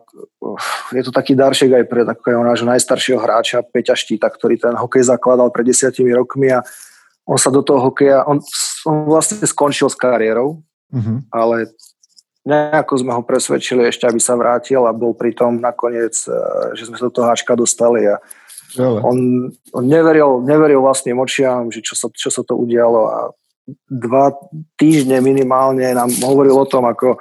je to taký daršek aj pre takého nášho najstaršieho hráča Peťa Štíta, ktorý ten hokej zakladal pred desiatimi rokmi a on sa do toho hokeja, on, on vlastne skončil s kariérou, mm-hmm. ale nejako sme ho presvedčili ešte, aby sa vrátil a bol pri tom nakoniec, e, že sme sa do toho háčka dostali a on, on neveril, neveril vlastným očiam, že čo sa, čo sa to udialo a dva týždne minimálne nám hovoril o tom, ako,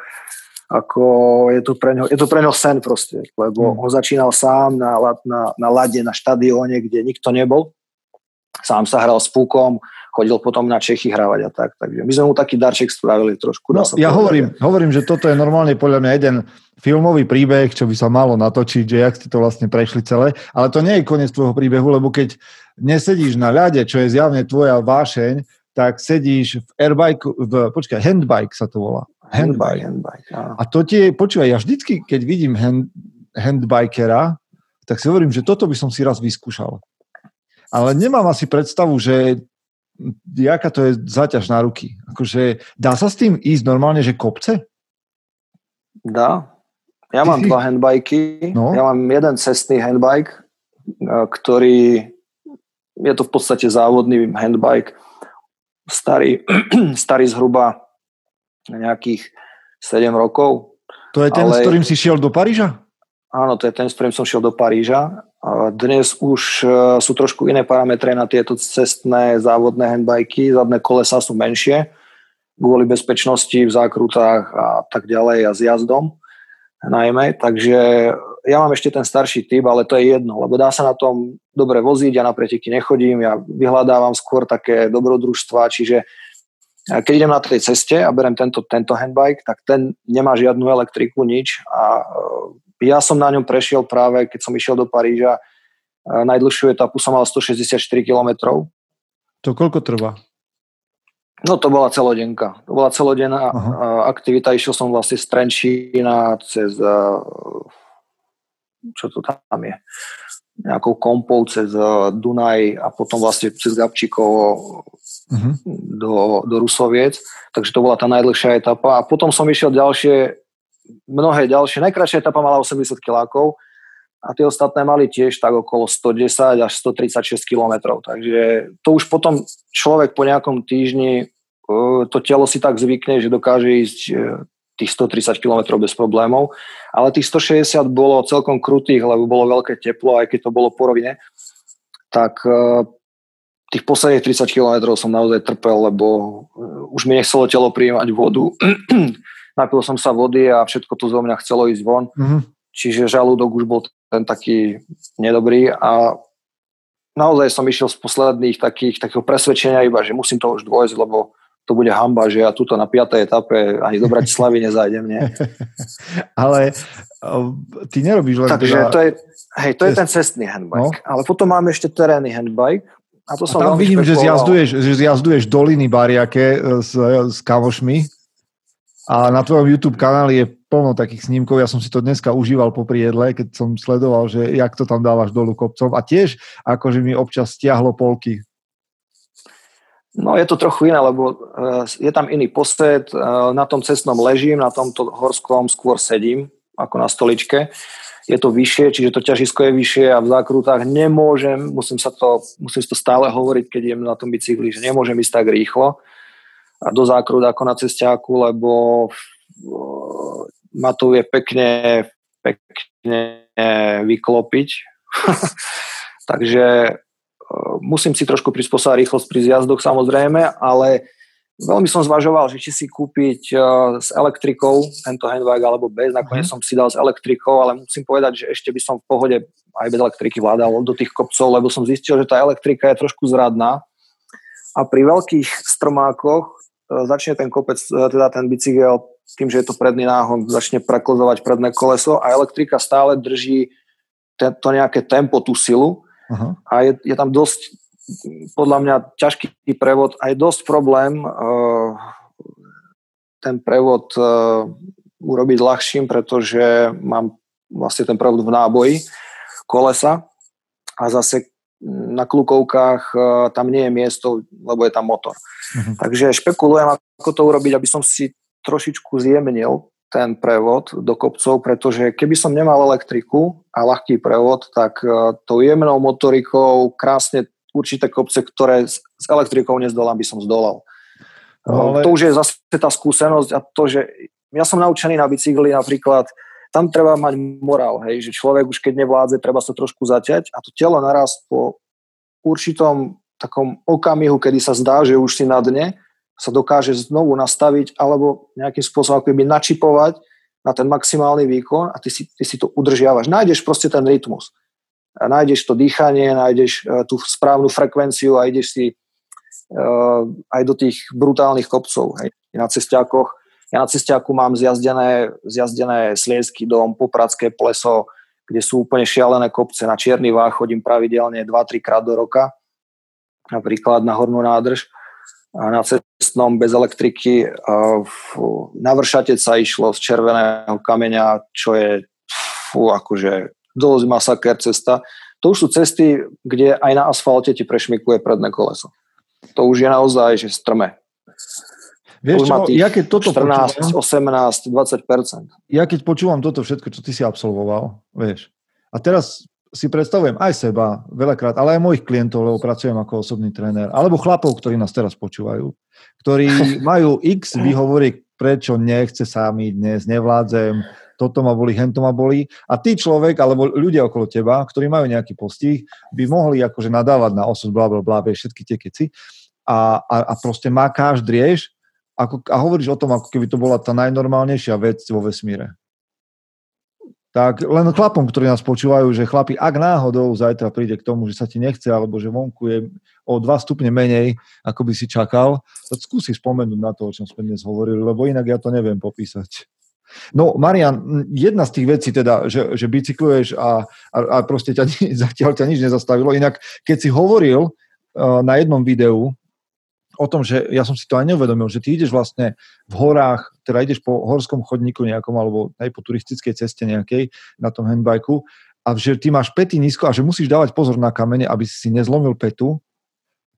ako je, to pre ňo, je to pre ňo sen proste, lebo mm. on začínal sám na, na, na lade, na štadióne, kde nikto nebol. Sám sa hral s púkom, chodil potom na Čechy hravať a tak. Takže my sme mu taký darček spravili trošku. No, ja hovorím, hovorím, že toto je normálne podľa mňa jeden filmový príbeh, čo by sa malo natočiť, že jak ste to vlastne prešli celé. Ale to nie je koniec tvojho príbehu, lebo keď nesedíš na ľade, čo je zjavne tvoja vášeň, tak sedíš v airbike, v, počkaj, handbike sa to volá. Handbike. handbike, handbike A to tie, počúvaj, ja vždycky, keď vidím hand, handbikera, tak si hovorím, že toto by som si raz vyskúšal. Ale nemám asi predstavu, že jaká to je zaťaž na ruky. Akože dá sa s tým ísť normálne, že kopce? Dá. Ja mám dva handbajky. No? Ja mám jeden cestný handbike, ktorý je to v podstate závodný handbike starý, starý zhruba nejakých 7 rokov. To je ten, ale... s ktorým si šiel do Paríža? Áno, to je ten, s ktorým som šiel do Paríža. Dnes už e, sú trošku iné parametre na tieto cestné závodné handbajky. Zadné kolesa sú menšie kvôli bezpečnosti v zákrutách a tak ďalej a s jazdom najmä. Takže ja mám ešte ten starší typ, ale to je jedno, lebo dá sa na tom dobre voziť, ja na preteky nechodím, ja vyhľadávam skôr také dobrodružstva, čiže keď idem na tej ceste a berem tento, tento handbike, tak ten nemá žiadnu elektriku, nič a e, ja som na ňom prešiel práve, keď som išiel do Paríža, e, najdlhšiu etapu som mal 164 km. To koľko trvá? No to bola celodenka. To bola celodenná uh, aktivita. Išiel som vlastne z Trenčína cez čo to tam je, nejakou kompou cez uh, Dunaj a potom vlastne cez Gabčíkovo uh-huh. do, do Rusoviec. Takže to bola tá najdlhšia etapa. A potom som išiel ďalšie, mnohé ďalšie. Najkračšia etapa mala 80 kilákov a tie ostatné mali tiež tak okolo 110 až 136 km. Takže to už potom človek po nejakom týždni to telo si tak zvykne, že dokáže ísť tých 130 km bez problémov, ale tých 160 bolo celkom krutých, lebo bolo veľké teplo, aj keď to bolo po rovine, tak e, tých posledných 30 km som naozaj trpel, lebo e, už mi nechcelo telo prijímať vodu. Napil som sa vody a všetko to zo mňa chcelo ísť von. Mm-hmm. Čiže žalúdok už bol ten taký nedobrý a naozaj som išiel z posledných takých, takého presvedčenia iba, že musím to už dôjsť, lebo to bude hamba, že ja tuto na 5. etape ani do Bratislavy nezajdem, nie? Ale ty nerobíš len Takže teda... to je, hej, to je ten cestný handbike. No? Ale potom máme ešte terénny handbike. A to som a tam vidím, že zjazduješ, že zjazduješ doliny Bariake e, s, s kamošmi a na tvojom YouTube kanáli je plno takých snímkov. Ja som si to dneska užíval po jedle, keď som sledoval, že jak to tam dávaš dolu kopcom. A tiež akože mi občas stiahlo polky No je to trochu iné, lebo uh, je tam iný posted, uh, na tom cestnom ležím, na tomto horskom skôr sedím, ako na stoličke. Je to vyššie, čiže to ťažisko je vyššie a v zákrutách nemôžem, musím sa to, musím to stále hovoriť, keď idem na tom bicykli, že nemôžem ísť tak rýchlo a do zákrut ako na cestiaku, lebo uh, ma tu je pekne, pekne vyklopiť. Takže musím si trošku prispôsobiť rýchlosť pri zjazdoch samozrejme, ale veľmi som zvažoval, že či si kúpiť uh, s elektrikou tento handbag alebo bez. Nakoniec mm. som si dal s elektrikou, ale musím povedať, že ešte by som v pohode aj bez elektriky vládal do tých kopcov, lebo som zistil, že tá elektrika je trošku zradná. A pri veľkých strmákoch uh, začne ten kopec, uh, teda ten bicykel tým, že je to predný náhon, začne preklzovať predné koleso a elektrika stále drží to nejaké tempo, tú silu Uh-huh. A je, je tam dosť, podľa mňa, ťažký prevod a je dosť problém uh, ten prevod uh, urobiť ľahším, pretože mám vlastne ten prevod v náboji kolesa a zase na klukovkách uh, tam nie je miesto, lebo je tam motor. Uh-huh. Takže špekulujem, ako to urobiť, aby som si trošičku zjemnil ten prevod do kopcov, pretože keby som nemal elektriku a ľahký prevod, tak e, tou jemnou motorikou krásne určité kopce, ktoré s elektrikou nezdolám, by som zdolal. No, ale... To už je zase tá skúsenosť a to, že ja som naučený na bicykli napríklad, tam treba mať morál, hej, že človek už keď nevládze, treba sa trošku zaťať a to telo naraz po určitom takom okamihu, kedy sa zdá, že už si na dne, sa dokáže znovu nastaviť alebo nejakým spôsobom ako načipovať na ten maximálny výkon a ty si, ty si to udržiavaš. Nájdeš proste ten rytmus. Nájdeš to dýchanie, nájdeš uh, tú správnu frekvenciu a ideš si uh, aj do tých brutálnych kopcov. Hej. Na cestiakoch, ja na cestiaku mám zjazdené, zjazdené Sliesky dom, Popradské pleso, kde sú úplne šialené kopce. Na Čierny Vách chodím pravidelne 2-3 krát do roka, napríklad na Hornú nádrž a na cestnom bez elektriky. Na Vršatec sa išlo z červeného kameňa, čo je fú, akože dosť masaker cesta. To už sú cesty, kde aj na asfalte ti prešmikuje predné koleso. To už je naozaj, že strme. Vieš čo, ja keď toto 14, počúvam, 18, 20%. Ja keď počúvam toto všetko, čo ty si absolvoval, vieš, a teraz si predstavujem aj seba veľakrát, ale aj mojich klientov, lebo pracujem ako osobný tréner, alebo chlapov, ktorí nás teraz počúvajú, ktorí majú x výhovorí, prečo nechce sami dnes, nevládzem, toto ma boli, hento ma boli. A ty človek, alebo ľudia okolo teba, ktorí majú nejaký postih, by mohli akože nadávať na osud, bla, bla, bla, všetky tie keci. A, a, a proste mákáš, drieš ako, a hovoríš o tom, ako keby to bola tá najnormálnejšia vec vo vesmíre tak len chlapom, ktorí nás počúvajú, že chlapi, ak náhodou zajtra príde k tomu, že sa ti nechce, alebo že vonku je o 2 stupne menej, ako by si čakal, tak skúsi spomenúť na to, o čom sme dnes hovorili, lebo inak ja to neviem popísať. No, Marian, jedna z tých vecí teda, že, že bicykluješ a, a, a proste ťa, zatiaľ ťa nič nezastavilo. Inak, keď si hovoril uh, na jednom videu o tom, že ja som si to aj neuvedomil, že ty ideš vlastne v horách, teda ideš po horskom chodníku nejakom, alebo aj po turistickej ceste nejakej na tom handbajku a že ty máš pety nízko a že musíš dávať pozor na kamene, aby si nezlomil petu,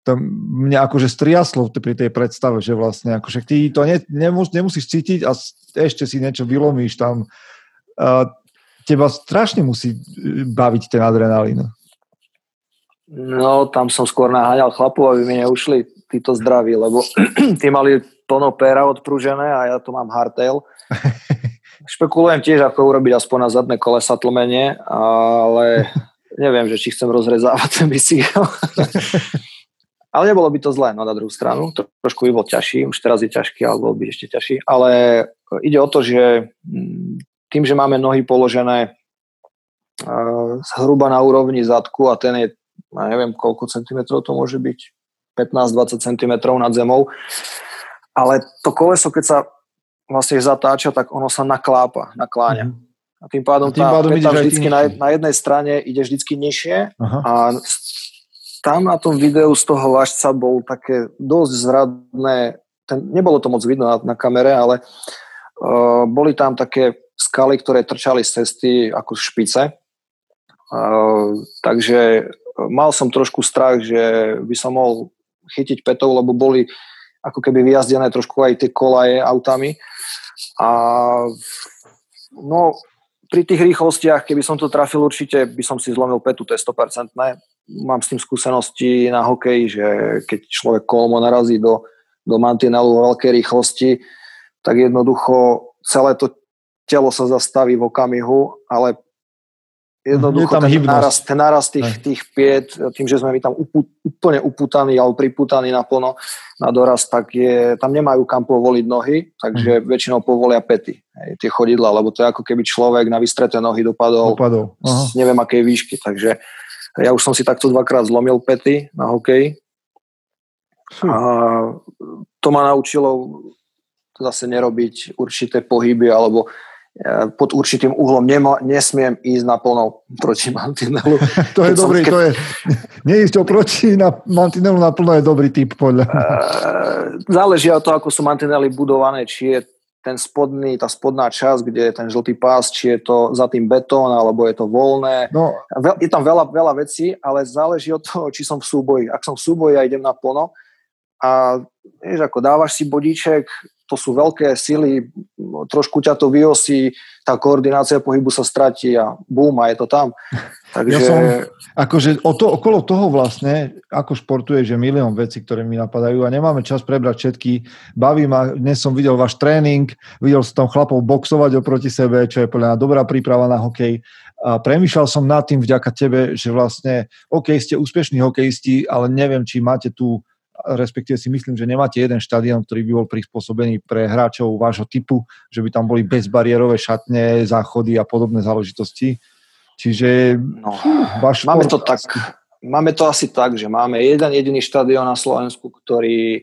to mňa akože striaslo pri tej predstave, že vlastne akože ty to ne, nemus, nemusíš cítiť a ešte si niečo vylomíš tam. Uh, teba strašne musí e, baviť ten adrenalín. No, tam som skôr naháňal chlapov, aby mi neušli títo zdraví, lebo tí mali plno péra odprúžené a ja tu mám hardtail. Špekulujem tiež, ako urobiť aspoň na zadné kolesa tlmenie, ale neviem, že či chcem rozrezávať ten bicykel. Ale nebolo by to zlé, no na druhú stranu. Trošku by bol ťažší, už teraz je ťažký, ale bol by ešte ťažší. Ale e, ide o to, že mm, tým, že máme nohy položené uh, zhruba na úrovni zadku a ten je, ja neviem, koľko centimetrov to môže byť, 15-20 cm nad zemou, ale to koleso, keď sa vlastne zatáča, tak ono sa naklápa, nakláňa. Mm-hmm. A tým pádom, a tým pádom tá peta vždycky na, na jednej strane ide vždycky nižšie Aha. a tam na tom videu z toho vážca bol také dosť zradné, ten, nebolo to moc vidno na, na kamere, ale uh, boli tam také skaly, ktoré trčali z cesty ako špice. Uh, takže mal som trošku strach, že by som mohol chytiť petou, lebo boli ako keby vyjazdené trošku aj tie kolaje autami. A no, pri tých rýchlostiach, keby som to trafil určite, by som si zlomil petu, to je 100%. Mám s tým skúsenosti na hokeji, že keď človek kolmo narazí do, do mantinelu vo veľkej rýchlosti, tak jednoducho celé to telo sa zastaví v okamihu, ale jednoducho tam ten náraz, ten náraz tých, tých piet, tým, že sme my tam upú, úplne uputaní alebo priputaní naplno na doraz, tak je, tam nemajú kam povoliť nohy, takže mm. väčšinou povolia pety, hej, tie chodidla, lebo to je ako keby človek na vystreté nohy dopadol, dopadol. z neviem akej výšky, takže ja už som si takto dvakrát zlomil pety na hokej. A to ma naučilo zase nerobiť určité pohyby alebo pod určitým uhlom nema, nesmiem ísť naplno proti mantinelu. to je dobrý, keď... to je, neísť oproti na mantinelu naplno je dobrý typ podľa Záleží od toho, ako sú mantinely budované, či je ten spodný, tá spodná časť, kde je ten žltý pás, či je to za tým betón, alebo je to voľné. No. Je tam veľa, veľa vecí, ale záleží od toho, či som v súboji. Ak som v súboji a idem naplno a vieš, ako dávaš si bodíček, to sú veľké sily, trošku ťa to vyosí, tá koordinácia pohybu sa stratí a bum, a je to tam. Takže... Ja som, akože o to, okolo toho vlastne, ako športuje, že milión vecí, ktoré mi napadajú a nemáme čas prebrať všetky. Baví ma, dnes som videl váš tréning, videl som tam chlapov boxovať oproti sebe, čo je podľa mňa dobrá príprava na hokej. A premýšľal som nad tým vďaka tebe, že vlastne, OK, ste úspešní hokejisti, ale neviem, či máte tú respektíve si myslím, že nemáte jeden štadión, ktorý by bol prispôsobený pre hráčov vášho typu, že by tam boli bezbariérové šatne, záchody a podobné záležitosti. Čiže no, váš máme to tak, máme to asi tak, že máme jeden jediný štadión na Slovensku, ktorý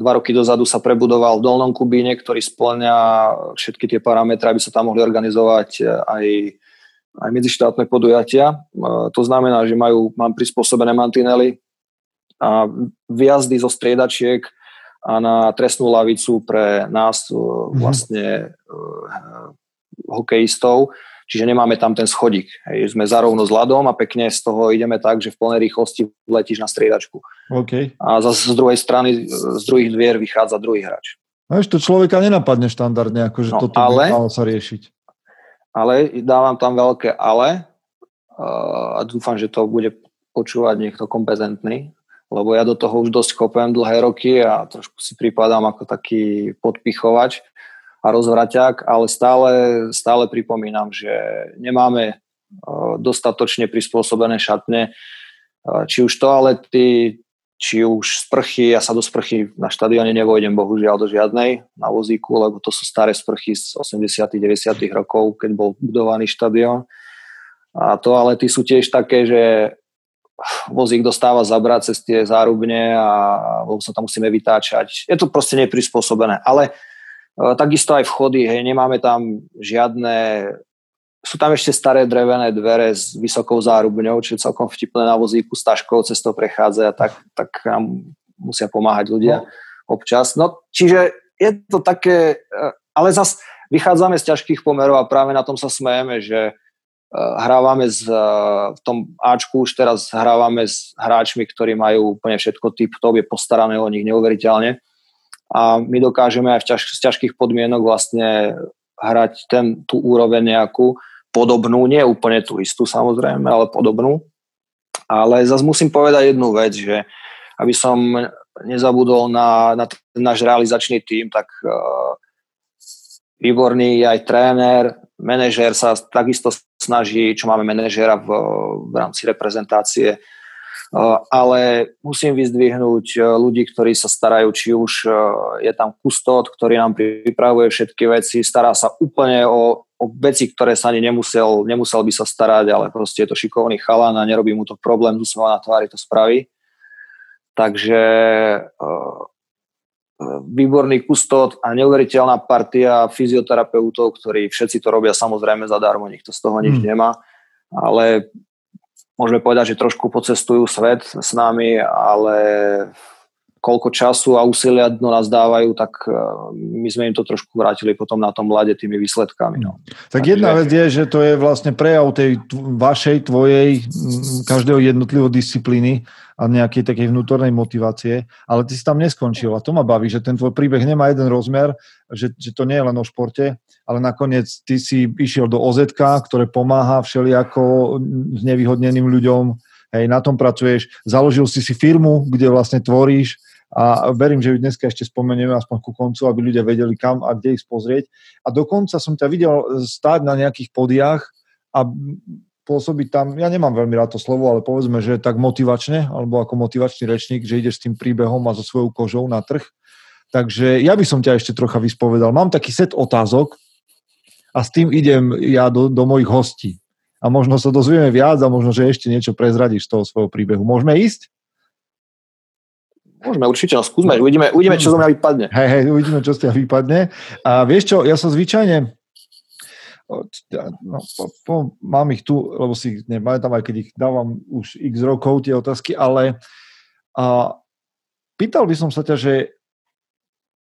dva roky dozadu sa prebudoval v Dolnom Kubíne, ktorý splňa všetky tie parametre, aby sa tam mohli organizovať aj, aj medzištátne podujatia. To znamená, že majú, mám prispôsobené mantinely, a vyjazdy zo striedačiek a na trestnú lavicu pre nás mm-hmm. vlastne uh, hokejistov, čiže nemáme tam ten schodík. Hej, sme zarovno s ľadom a pekne z toho ideme tak, že v plnej rýchlosti letíš na striedačku. Okay. A zase z druhej strany, z druhých dvier vychádza druhý hráč. No, to človeka nenapadne štandardne, akože no, toto ale, by sa riešiť. Ale dávam tam veľké ale a dúfam, že to bude počúvať niekto kompetentný, lebo ja do toho už dosť kopem dlhé roky a trošku si pripadám ako taký podpichovač a rozvraťák, ale stále, stále pripomínam, že nemáme dostatočne prispôsobené šatne, či už toalety, či už sprchy, ja sa do sprchy na štadióne nevojdem bohužiaľ do žiadnej na vozíku, lebo to sú staré sprchy z 80 90 rokov, keď bol budovaný štadión. A toalety sú tiež také, že vozík dostáva zabrať cez tie zárubne a sa tam musíme vytáčať. Je to proste neprispôsobené. Ale e, takisto aj vchody, hej, nemáme tam žiadne sú tam ešte staré drevené dvere s vysokou zárubňou, čiže celkom vtipné na vozíku s taškou cez to prechádza a tak, tak nám musia pomáhať ľudia no. občas. No, čiže je to také, e, ale zase vychádzame z ťažkých pomerov a práve na tom sa smejeme, že hrávame z, v tom Ačku už teraz hrávame s hráčmi, ktorí majú úplne všetko typ top, je postarané o nich neuveriteľne a my dokážeme aj v ťaž, z ťažkých podmienok vlastne hrať ten, tú úroveň nejakú podobnú, nie úplne tú istú samozrejme, ale podobnú. Ale zase musím povedať jednu vec, že aby som nezabudol na, na náš realizačný tým, tak uh, výborný aj tréner, manažér sa takisto snaží, čo máme manažéra v, v rámci reprezentácie, ale musím vyzdvihnúť ľudí, ktorí sa starajú, či už je tam kustód, ktorý nám pripravuje všetky veci, stará sa úplne o, o veci, ktoré sa ani nemusel, nemusel by sa starať, ale proste je to šikovný chalan a nerobí mu to problém, z na tvári to spraví. Takže výborný kustód a neuveriteľná partia fyzioterapeutov, ktorí všetci to robia samozrejme zadarmo, nikto z toho nič mm. nemá, ale môžeme povedať, že trošku pocestujú svet s nami, ale koľko času a úsilia do nás dávajú, tak e, my sme im to trošku vrátili potom na tom mlade tými výsledkami. No. Tak Takže... jedna vec je, že to je vlastne prejav tej vašej, tvojej, každého jednotlivo disciplíny a nejakej takej vnútornej motivácie, ale ty si tam neskončil. A to ma baví, že ten tvoj príbeh nemá jeden rozmer, že, že to nie je len o športe, ale nakoniec ty si išiel do OZ, ktoré pomáha všelijako znevýhodneným ľuďom, hej, na tom pracuješ, založil si si firmu, kde vlastne tvoríš, a verím, že ju dneska ešte spomenieme aspoň ku koncu, aby ľudia vedeli kam a kde ich pozrieť. A dokonca som ťa videl stáť na nejakých podiach a pôsobiť tam, ja nemám veľmi rád to slovo, ale povedzme, že tak motivačne, alebo ako motivačný rečník, že ideš s tým príbehom a so svojou kožou na trh. Takže ja by som ťa ešte trocha vyspovedal. Mám taký set otázok a s tým idem ja do, do mojich hostí. A možno sa dozvieme viac a možno, že ešte niečo prezradíš z toho svojho príbehu. Môžeme ísť? Môžeme určite, no skúsme, uvidíme, uvidíme čo zo mňa vypadne. Hej, hej, uvidíme, čo z toho vypadne. A vieš čo, ja som zvyčajne, no, po, po, mám ich tu, lebo si ich nepamätám, aj keď ich dávam už x rokov tie otázky, ale a, pýtal by som sa ťa, že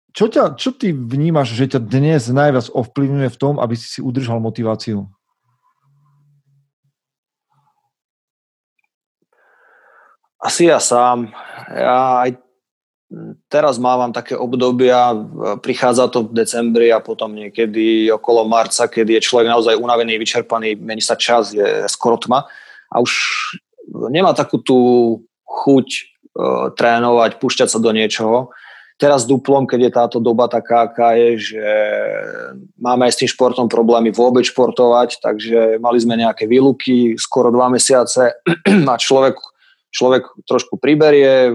čo, ťa, čo ty vnímaš, že ťa dnes najviac ovplyvňuje v tom, aby si si udržal motiváciu? Asi ja sám. Ja aj teraz mávam také obdobia, prichádza to v decembri a potom niekedy okolo marca, keď je človek naozaj unavený, vyčerpaný, mení sa čas, je skoro tma a už nemá takú tú chuť uh, trénovať, púšťať sa do niečoho. Teraz duplom, keď je táto doba taká, aká je, že máme aj s tým športom problémy vôbec športovať, takže mali sme nejaké výluky, skoro dva mesiace a človek človek trošku priberie,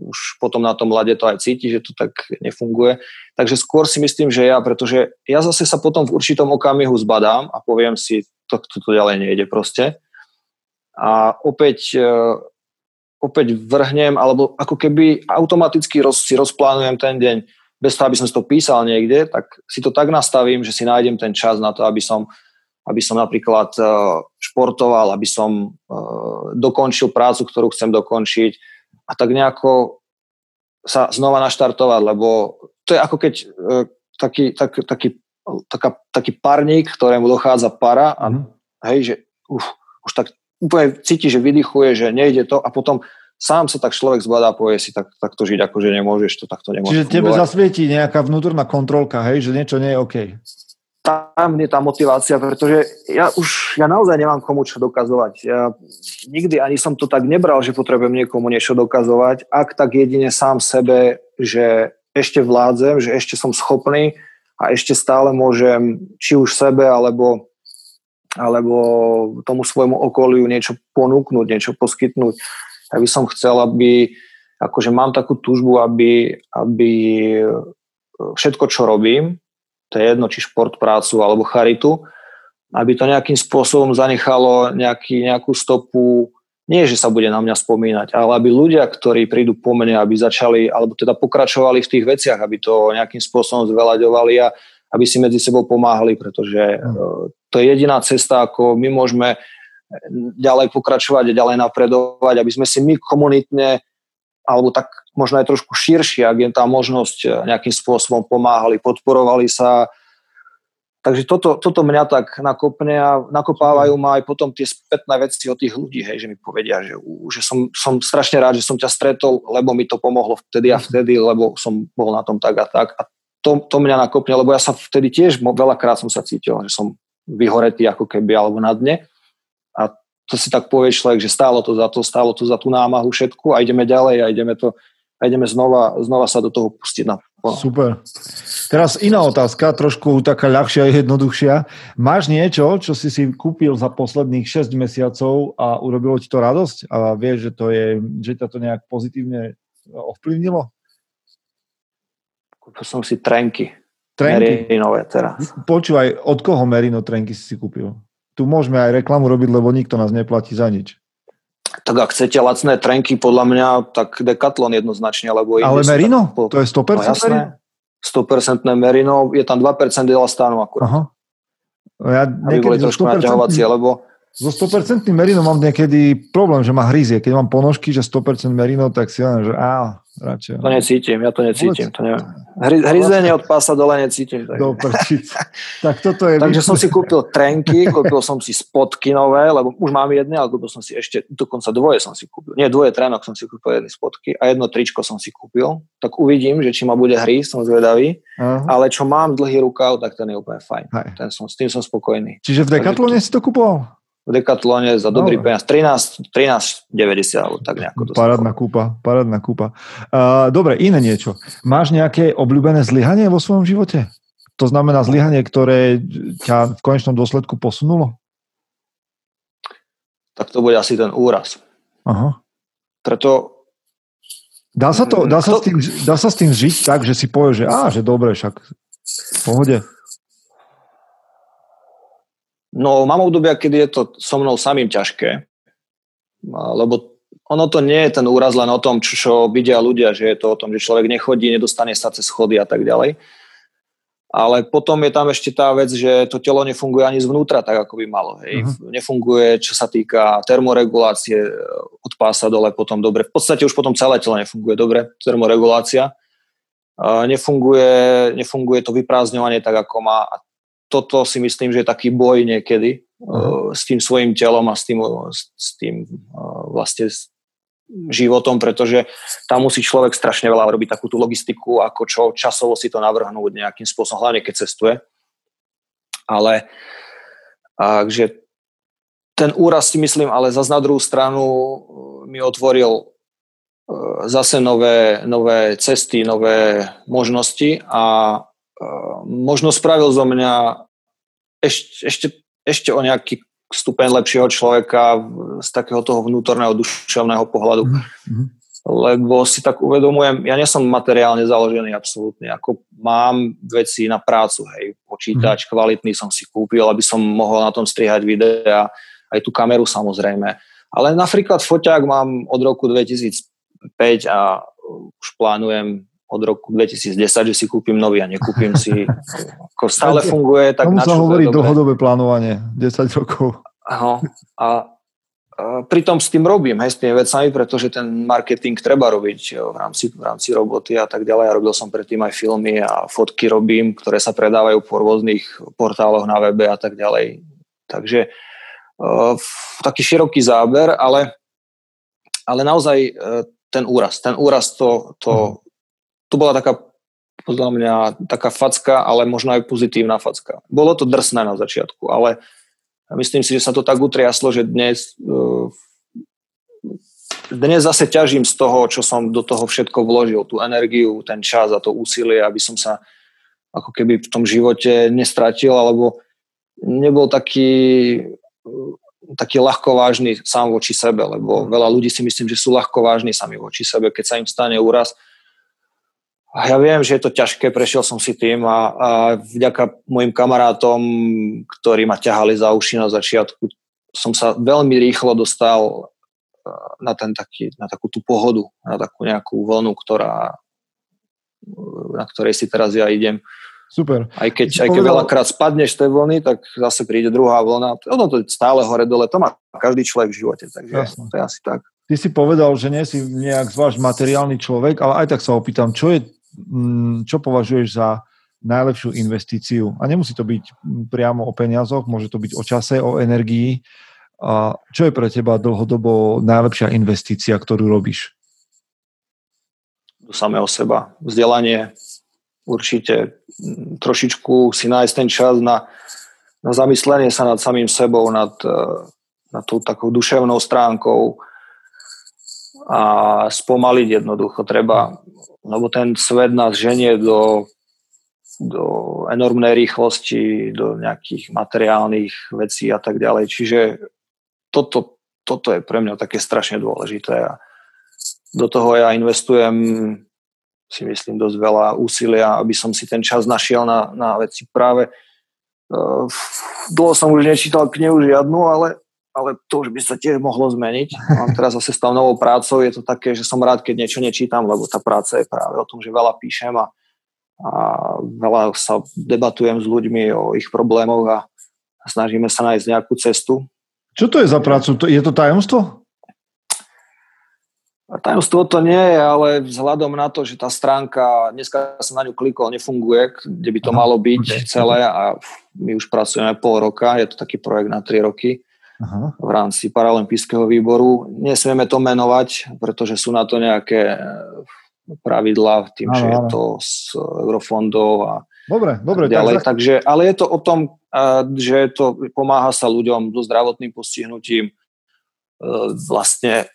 už potom na tom lade to aj cíti, že to tak nefunguje. Takže skôr si myslím, že ja, pretože ja zase sa potom v určitom okamihu zbadám a poviem si, to, to, to ďalej nejde proste. A opäť, e, opäť vrhnem, alebo ako keby automaticky roz, si rozplánujem ten deň, bez toho, aby som si to písal niekde, tak si to tak nastavím, že si nájdem ten čas na to, aby som aby som napríklad e, športoval, aby som e, dokončil prácu, ktorú chcem dokončiť a tak nejako sa znova naštartovať, lebo to je ako keď e, taký, tak, taký, taká, taký parník, ktorému dochádza para a mm. hej, že uf, už tak úplne cíti, že vydychuje, že nejde to a potom sám sa tak človek zbadá a povie si, tak, tak to žiť akože nemôžeš, to takto nemôžeš. Čiže tebe zasvietí nejaká vnútorná kontrolka, hej, že niečo nie je OK tam je tá motivácia, pretože ja už, ja naozaj nemám komu čo dokazovať. Ja nikdy ani som to tak nebral, že potrebujem niekomu niečo dokazovať, ak tak jedine sám sebe, že ešte vládzem, že ešte som schopný a ešte stále môžem či už sebe, alebo, alebo tomu svojmu okoliu niečo ponúknuť, niečo poskytnúť. Ja by som chcel, aby, akože mám takú túžbu, aby, aby všetko, čo robím, to je jedno, či šport, prácu alebo charitu, aby to nejakým spôsobom zanechalo nejaký, nejakú stopu, nie že sa bude na mňa spomínať, ale aby ľudia, ktorí prídu po mne, aby začali, alebo teda pokračovali v tých veciach, aby to nejakým spôsobom zvelaďovali a aby si medzi sebou pomáhali, pretože mm. to je jediná cesta, ako my môžeme ďalej pokračovať a ďalej napredovať, aby sme si my komunitne alebo tak možno aj trošku širšie, ak je tá možnosť e, nejakým spôsobom pomáhali, podporovali sa. Takže toto, toto mňa tak nakopne a nakopávajú ma aj potom tie spätné veci od tých ľudí, hej, že mi povedia, že, že som, som strašne rád, že som ťa stretol, lebo mi to pomohlo vtedy a vtedy, lebo som bol na tom tak a tak. A to, to mňa nakopne, lebo ja sa vtedy tiež veľakrát som sa cítil, že som vyhoretý ako keby alebo na dne. A to si tak povie človek, že stálo to za to, stálo to za tú námahu všetku a ideme ďalej a ideme to a ideme znova, znova sa do toho pustiť na Super. Teraz iná otázka, trošku taká ľahšia a jednoduchšia. Máš niečo, čo si si kúpil za posledných 6 mesiacov a urobilo ti to radosť a vieš, že, to je, že ťa to nejak pozitívne ovplyvnilo? Kúpil som si trenky. Trenky? Merinové teraz. Počúvaj, od koho Merino trenky si si kúpil? Tu môžeme aj reklamu robiť, lebo nikto nás neplatí za nič. Tak ak chcete lacné trenky, podľa mňa, tak Decathlon jednoznačne. Lebo Ale Merino? Tak, to je 100% no, jasné, Merino? 100% Merino, je tam 2% elastánu akurát. Aha. Ja aby boli trošku naťahovacie, lebo so 100% merino mám niekedy problém, že ma hryzie. Keď mám ponožky, že 100% merino, tak si len, že á, radšej. To necítim, ja to necítim. To neviem. Hry, hryzenie od pása dole necítim. Tak. Do tak toto je... Takže som si kúpil trenky, kúpil som si spotky nové, lebo už mám jedné, ale kúpil som si ešte, dokonca dvoje som si kúpil. Nie, dvoje trénok som si kúpil jedny spotky a jedno tričko som si kúpil. Tak uvidím, že či ma bude hry, som zvedavý. Uh-huh. Ale čo mám dlhý rukav, tak ten je úplne fajn. Ten som, s tým som spokojný. Čiže v Decathlone si to kúpoval? V Decathlone za dobrý no. peniaz. 13, 13,90 alebo tak nejako. Parádna kúpa, parádna kúpa. Uh, dobre, iné niečo. Máš nejaké obľúbené zlyhanie vo svojom živote? To znamená zlyhanie, ktoré ťa v konečnom dôsledku posunulo? Tak to bude asi ten úraz. Aha. Preto Dá sa, to, dá, sa to... s tým, dá sa s tým žiť tak, že si povie, že á, že dobre, však v pohode. No mám obdobia, kedy je to so mnou samým ťažké, lebo ono to nie je ten úraz len o tom, čo, čo vidia ľudia, že je to o tom, že človek nechodí, nedostane sa cez schody a tak ďalej. Ale potom je tam ešte tá vec, že to telo nefunguje ani zvnútra tak, ako by malo. Hej. Uh-huh. Nefunguje, čo sa týka termoregulácie od pása dole potom dobre. V podstate už potom celé telo nefunguje dobre, termoregulácia. Nefunguje, nefunguje to vyprázdňovanie tak, ako má. A toto si myslím, že je taký boj niekedy uh, s tým svojim telom a s tým, s tým uh, vlastne životom, pretože tam musí človek strašne veľa robiť takú tú logistiku, ako čo časovo si to navrhnúť nejakým spôsobom, hlavne keď cestuje. Ale takže ten úraz si myslím, ale zase na druhú stranu mi otvoril zase nové, nové cesty, nové možnosti a možno spravil zo mňa ešte, ešte, ešte o nejaký stupeň lepšieho človeka z takého toho vnútorného duševného pohľadu. Mm-hmm. Lebo si tak uvedomujem, ja nie som materiálne založený absolútne, ako mám veci na prácu, hej, počítač mm-hmm. kvalitný som si kúpil, aby som mohol na tom strihať videa, aj tú kameru samozrejme. Ale napríklad foťák mám od roku 2005 a už plánujem od roku 2010, že si kúpim nový a nekúpim si. Ako stále funguje. Tak Tomu sa hovorí dlhodobé plánovanie, 10 rokov. Aho. A, a pritom s tým robím, hej, s tými vecami, pretože ten marketing treba robiť v rámci, v rámci roboty a tak ďalej. Ja robil som predtým aj filmy a fotky robím, ktoré sa predávajú po rôznych portáloch na webe a tak ďalej. Takže uh, taký široký záber, ale, ale naozaj uh, ten úraz, ten úraz to, to, mhm to bola taká podľa mňa taká facka, ale možno aj pozitívna facka. Bolo to drsné na začiatku, ale myslím si, že sa to tak utriaslo, že dnes eh, dnes zase ťažím z toho, čo som do toho všetko vložil, tú energiu, ten čas a to úsilie, aby som sa ako keby v tom živote nestratil, alebo nebol taký, taký ľahkovážny sám voči sebe, lebo veľa ľudí si myslím, že sú ľahkovážni sami voči sebe, keď sa im stane úraz, ja viem, že je to ťažké, prešiel som si tým a, a vďaka mojim kamarátom, ktorí ma ťahali za uši na začiatku, som sa veľmi rýchlo dostal e, na, ten taký, na takú tú pohodu, na takú nejakú vlnu, ktorá, na ktorej si teraz ja idem. Super. Aj keď, aj keď veľakrát spadneš z tej vlny, tak zase príde druhá vlna. Ono to je stále hore dole, to má každý človek v živote, takže Jasne. to je asi tak. ty si povedal, že nie si nejak zvlášť materiálny človek, ale aj tak sa opýtam, čo, je, čo považuješ za najlepšiu investíciu? A nemusí to byť priamo o peniazoch, môže to byť o čase, o energii. A čo je pre teba dlhodobo najlepšia investícia, ktorú robíš? Do samého seba. Vzdelanie, určite mm, trošičku si nájsť ten čas na, na zamyslenie sa nad samým sebou, nad, eh, nad tou takou duševnou stránkou, a spomaliť jednoducho. Treba, lebo ten svet nás ženie do, do enormnej rýchlosti, do nejakých materiálnych vecí a tak ďalej. Čiže toto, toto je pre mňa také strašne dôležité. A do toho ja investujem si myslím dosť veľa úsilia, aby som si ten čas našiel na, na veci. Práve uh, dlho som už nečítal knihu žiadnu, ale ale to už by sa tiež mohlo zmeniť. Mám teraz zase s tou novou prácou, je to také, že som rád, keď niečo nečítam, lebo tá práca je práve o tom, že veľa píšem a, a veľa sa debatujem s ľuďmi o ich problémoch a snažíme sa nájsť nejakú cestu. Čo to je za prácu? Je to tajomstvo? Tajomstvo to nie je, ale vzhľadom na to, že tá stránka, dneska som na ňu klikol, nefunguje, kde by to malo byť celé a my už pracujeme pol roka, je to taký projekt na 3 roky Aha. v rámci paralympijského výboru. Nesmieme to menovať, pretože sú na to nejaké eh, pravidlá, tým, ano, že je to z eurofondov a Dobre, dobre. Ďalej. Tak... Takže, ale je to o tom, eh, že to pomáha sa ľuďom so zdravotným postihnutím eh, vlastne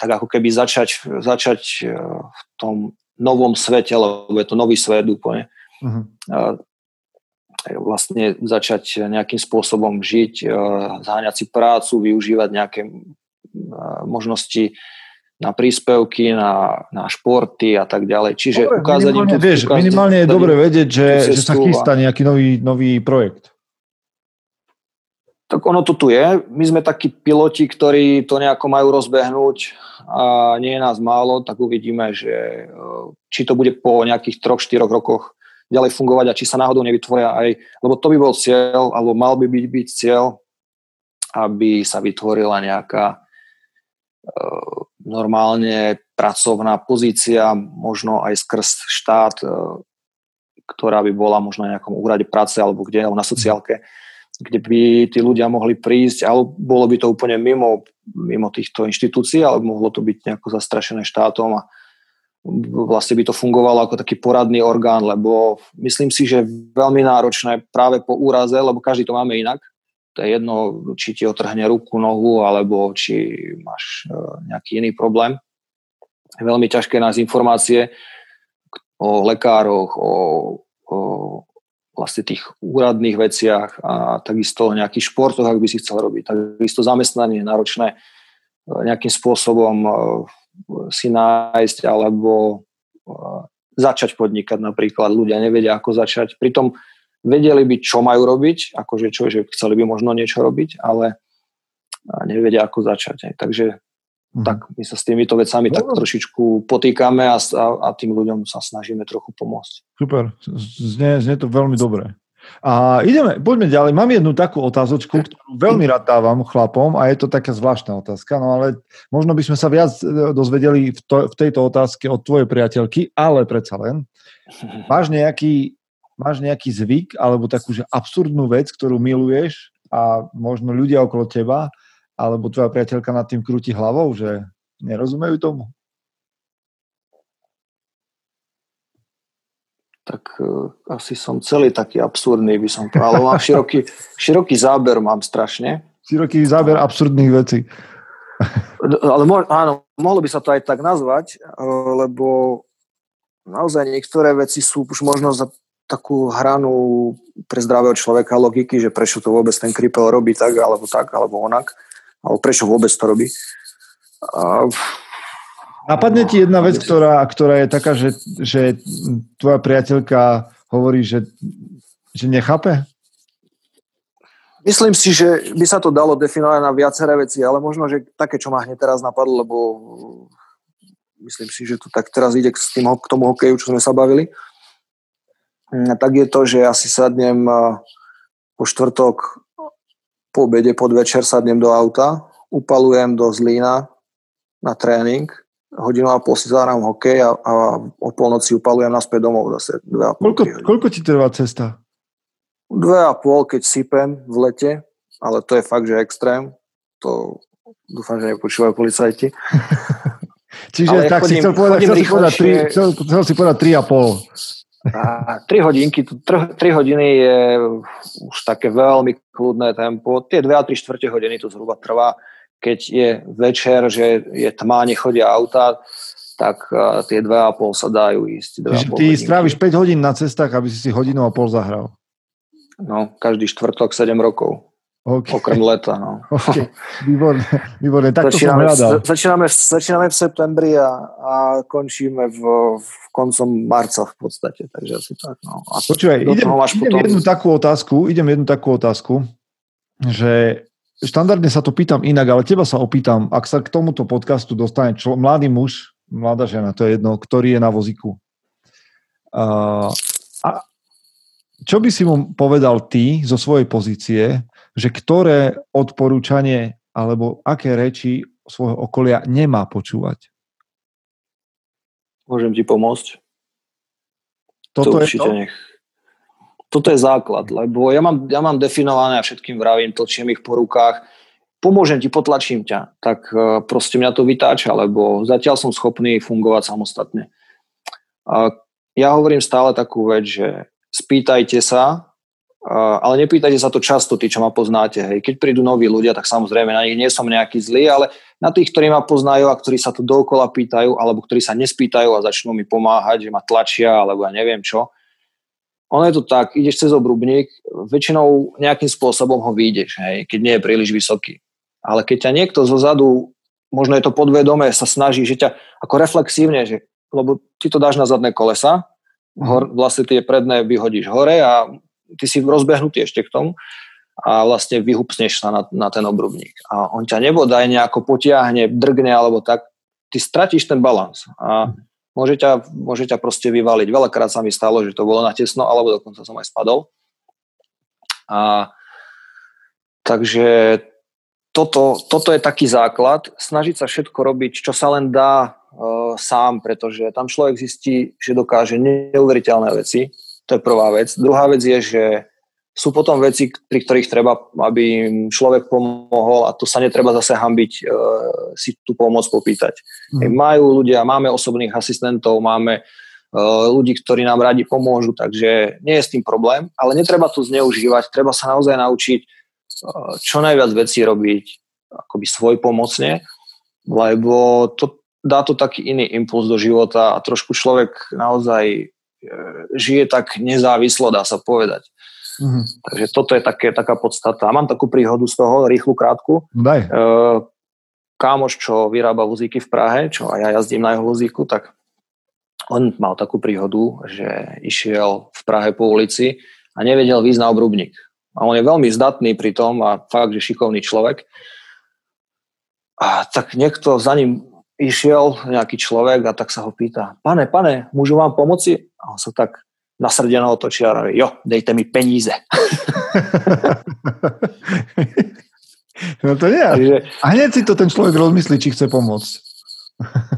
tak ako keby začať, začať v tom novom svete, lebo je to nový svet úplne. Uh-huh vlastne začať nejakým spôsobom žiť, eh, zháňať si prácu, využívať nejaké eh, možnosti na príspevky, na, na športy a tak ďalej. Čiže dobre, ukázať im tu, vieš, ukázať, minimálne je dobre vedieť, že, že sa chystá nejaký nový, nový projekt. Tak ono to tu je. My sme takí piloti, ktorí to nejako majú rozbehnúť a nie je nás málo, tak uvidíme, že eh, či to bude po nejakých troch, štyroch rokoch ďalej fungovať a či sa náhodou nevytvoria aj, lebo to by bol cieľ, alebo mal by byť, byť cieľ, aby sa vytvorila nejaká e, normálne pracovná pozícia, možno aj skrz štát, e, ktorá by bola možno na nejakom úrade práce alebo kde, alebo na sociálke, kde by tí ľudia mohli prísť, ale bolo by to úplne mimo, mimo týchto inštitúcií, ale mohlo to byť nejako zastrašené štátom a vlastne by to fungovalo ako taký poradný orgán, lebo myslím si, že veľmi náročné práve po úraze, lebo každý to máme inak. To je jedno, či ti otrhne ruku, nohu, alebo či máš e, nejaký iný problém. Je veľmi ťažké nájsť informácie o lekároch, o, o vlastne tých úradných veciach a takisto o nejakých športoch, ak by si chcel robiť. Takisto zamestnanie je náročné e, nejakým spôsobom e, si nájsť alebo začať podnikať napríklad. Ľudia nevedia, ako začať. Pritom vedeli by, čo majú robiť, akože čo, že chceli by možno niečo robiť, ale nevedia, ako začať. Takže mm. tak my sa s týmito vecami no. tak trošičku potýkame a, a, a tým ľuďom sa snažíme trochu pomôcť. Super, znie, znie to veľmi dobre. A ideme, poďme ďalej. Mám jednu takú otázočku, ktorú veľmi rád dávam chlapom a je to taká zvláštna otázka, no ale možno by sme sa viac e, dozvedeli v, to, v tejto otázke od tvojej priateľky, ale predsa len. Máš nejaký, máš nejaký zvyk alebo takú že absurdnú vec, ktorú miluješ a možno ľudia okolo teba alebo tvoja priateľka nad tým krúti hlavou, že nerozumejú tomu? Tak uh, asi som celý taký absurdný, by som povedal. Mám široký, široký záber, mám strašne. Široký záber absurdných vecí. Ale mo- áno, mohlo by sa to aj tak nazvať, uh, lebo naozaj niektoré veci sú už možno za takú hranu pre zdravého človeka logiky, že prečo to vôbec ten kripel robí tak, alebo tak, alebo onak, alebo prečo vôbec to robí. Uh, Napadne ti jedna vec, ktorá, ktorá je taká, že, že tvoja priateľka hovorí, že, že nechápe? Myslím si, že by sa to dalo definovať na viaceré veci, ale možno, že také, čo ma hneď teraz napadlo, lebo myslím si, že to tak teraz ide k, tým, k tomu hokeju, čo sme sa bavili, mm, tak je to, že asi sadnem po štvrtok po obede, pod večer sadnem do auta, upalujem do Zlína na tréning, hodinu a pol si zahrám hokej a, a o polnoci upalujem naspäť domov zase. Dve a pol, Koľko, tri hodiny. koľko ti trvá cesta? Dve a pol, keď sypem v lete, ale to je fakt, že extrém. To dúfam, že nepočúvajú policajti. Čiže Ale tak si chodím- chcel povedať, chcel si povedať, tri, chcel, chcel si povedať 3,5. A 3 hodinky, 3, hodiny je už také veľmi kľudné tempo. Tie 2 a 3 čtvrte hodiny to zhruba trvá. Keď je večer, že je tma, nechodia auta, tak a, tie 2,5 sa dajú ísť. Čiže 2,5 ty hodinky. stráviš 5 hodín na cestách, aby si si hodinu a pol zahral. No, každý štvrtok 7 rokov, OK, okrem leta. No. OK. Výborné, výborné. Tak to som začíname, začíname, v- začíname v septembri a, a končíme v, v koncom marca v podstate. Takže asi tak. No. A Počúvaj, idem, idem potom- jednu takú otázku, idem jednu takú otázku, že štandardne sa to pýtam inak, ale teba sa opýtam, ak sa k tomuto podcastu dostane člo, mladý muž, mladá žena, to je jedno, ktorý je na vozíku. Uh, a čo by si mu povedal ty zo svojej pozície, že ktoré odporúčanie alebo aké reči svojho okolia nemá počúvať? Môžem ti pomôcť? Toto to je určite to? nech. Toto je základ, lebo ja mám, ja mám definované a všetkým vravím, tlčím ich po rukách, pomôžem ti, potlačím ťa, tak eh, proste mňa to vytáča, lebo zatiaľ som schopný fungovať samostatne. A ja hovorím stále takú vec, že spýtajte sa, eh, ale nepýtajte sa to často, tí, čo ma poznáte. Hej. Keď prídu noví ľudia, tak samozrejme na nich nie som nejaký zlý, ale na tých, ktorí ma poznajú a ktorí sa to dookola pýtajú, alebo ktorí sa nespýtajú a začnú mi pomáhať, že ma tlačia, alebo ja neviem čo. Ono je to tak, ideš cez obrubník, väčšinou nejakým spôsobom ho vyjdeš, hej, keď nie je príliš vysoký. Ale keď ťa niekto zo zadu, možno je to podvedomé, sa snaží, že ťa ako reflexívne, že, lebo ty to dáš na zadné kolesa, hor, vlastne tie predné vyhodíš hore a ty si rozbehnutý ešte k tomu a vlastne vyhupsneš sa na, na ten obrubník. A on ťa nebodaj nejako potiahne, drgne alebo tak, ty stratíš ten balans a môže ťa, môže ťa proste vyvaliť. Veľakrát sa mi stalo, že to bolo na tesno, alebo dokonca som aj spadol. A takže toto, toto je taký základ, snažiť sa všetko robiť, čo sa len dá uh, sám, pretože tam človek zistí, že dokáže neuveriteľné veci. To je prvá vec. Druhá vec je, že sú potom veci, pri ktorých treba, aby im človek pomohol a to sa netreba zase hambiť uh, si tú pomoc popýtať. Mm. Majú ľudia, máme osobných asistentov, máme uh, ľudí, ktorí nám radi pomôžu, takže nie je s tým problém, ale netreba to zneužívať, treba sa naozaj naučiť uh, čo najviac vecí robiť akoby svoj pomocne, lebo to dá to taký iný impuls do života a trošku človek naozaj uh, žije tak nezávislo, dá sa povedať. Mm-hmm. Takže toto je také, taká podstata. A mám takú príhodu z toho, rýchlu, krátku. Daj. E, kámoš, čo vyrába vozíky v Prahe, čo aj ja jazdím na jeho vozíku, tak on mal takú príhodu, že išiel v Prahe po ulici a nevedel výjsť na obrubník. A on je veľmi zdatný pri tom a fakt, že šikovný človek. A tak niekto za ním išiel, nejaký človek a tak sa ho pýta, pane, pane, môžu vám pomoci? A on sa tak nasrdeno otočia a hovorí, jo, dejte mi peníze. no to nie. Takže, A hneď si to ten človek rozmyslí, či chce pomôcť.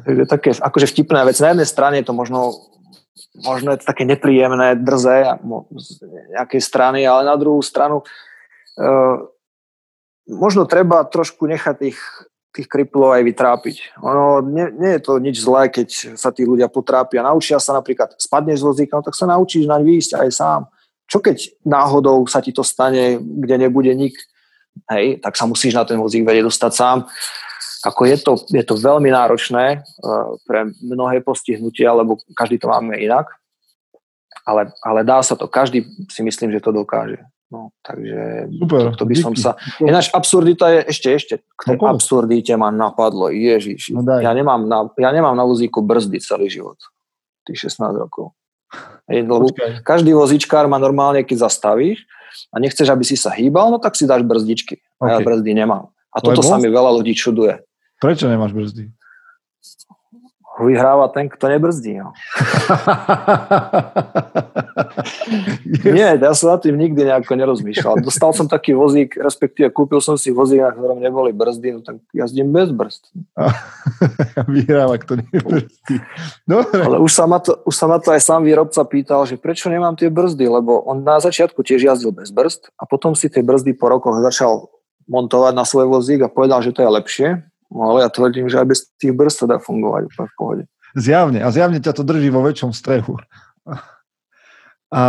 takže také akože vtipná vec. Na jednej strane je to možno, možno je to také nepríjemné, drzé z nejakej strany, ale na druhú stranu uh, možno treba trošku nechať tých, tých kriplov aj vytrápiť. Ono, nie, nie je to nič zlé, keď sa tí ľudia potrápia. Naučia sa napríklad, spadneš z vozíka, no tak sa naučíš naň výjsť aj sám. Čo keď náhodou sa ti to stane, kde nebude nik, hej, tak sa musíš na ten vozík vedieť dostať sám. Ako je to, je to veľmi náročné uh, pre mnohé postihnutia, lebo každý to máme inak, ale, ale dá sa to. Každý si myslím, že to dokáže. No, takže Super, to by som díky. sa... Ináč absurdita je ešte, ešte. K tej No, absurdite ma napadlo. Ježiš, No daj. ja, nemám na, ja nemám na vozíku brzdy celý život. Tých 16 rokov. Lebo Počkaj. každý vozičkár má normálne, keď zastavíš a nechceš, aby si sa hýbal, no tak si dáš brzdičky. A ja brzdy nemám. A Lebo? toto sa mi veľa ľudí čuduje. Prečo nemáš brzdy? Vyhráva ten, kto nebrzdí. No. Nie, ja som na tým nikdy nejako nerozmýšľal. Dostal som taký vozík, respektíve kúpil som si vozík, na ktorom neboli brzdy, no tak jazdím bez brzd. Vyhrám, ak to nie brzdí. Dobre. Ale už sa, ma to, už sa ma to aj sám výrobca pýtal, že prečo nemám tie brzdy, lebo on na začiatku tiež jazdil bez brzd a potom si tie brzdy po rokoch začal montovať na svoj vozík a povedal, že to je lepšie. No ale ja tvrdím, že aj bez tých brzd sa dá fungovať úplne v pohode. Zjavne. A zjavne ťa to drží vo väčšom strehu. A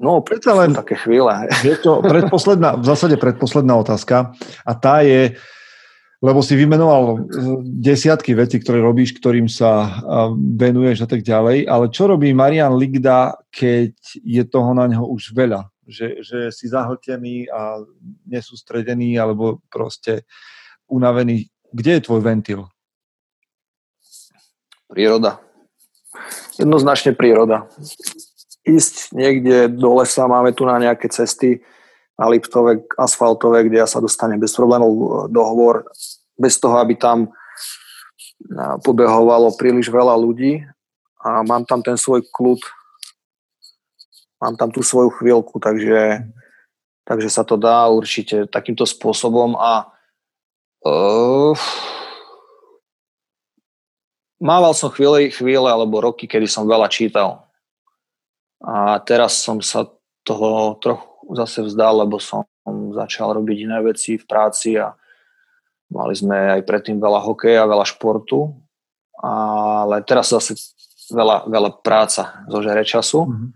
No, predsa len také chvíle. je to predposledná, v zásade predposledná otázka a tá je, lebo si vymenoval desiatky vecí, ktoré robíš, ktorým sa venuješ a tak ďalej, ale čo robí Marian Ligda, keď je toho na neho už veľa? Že, že si zahltený a nesústredený alebo proste unavený. Kde je tvoj ventil? Príroda. Jednoznačne príroda. Ísť niekde do lesa, máme tu na nejaké cesty, na Liptove, asfaltové, kde ja sa dostanem bez problémov do hovor, bez toho, aby tam pobehovalo príliš veľa ľudí a mám tam ten svoj kľud, mám tam tú svoju chvíľku, takže, takže sa to dá určite takýmto spôsobom a uh, mával som chvíle, chvíle alebo roky, kedy som veľa čítal. A teraz som sa toho trochu zase vzdal, lebo som začal robiť iné veci v práci a mali sme aj predtým veľa hokeja, veľa športu, ale teraz zase veľa, veľa práca zožere času, mm-hmm.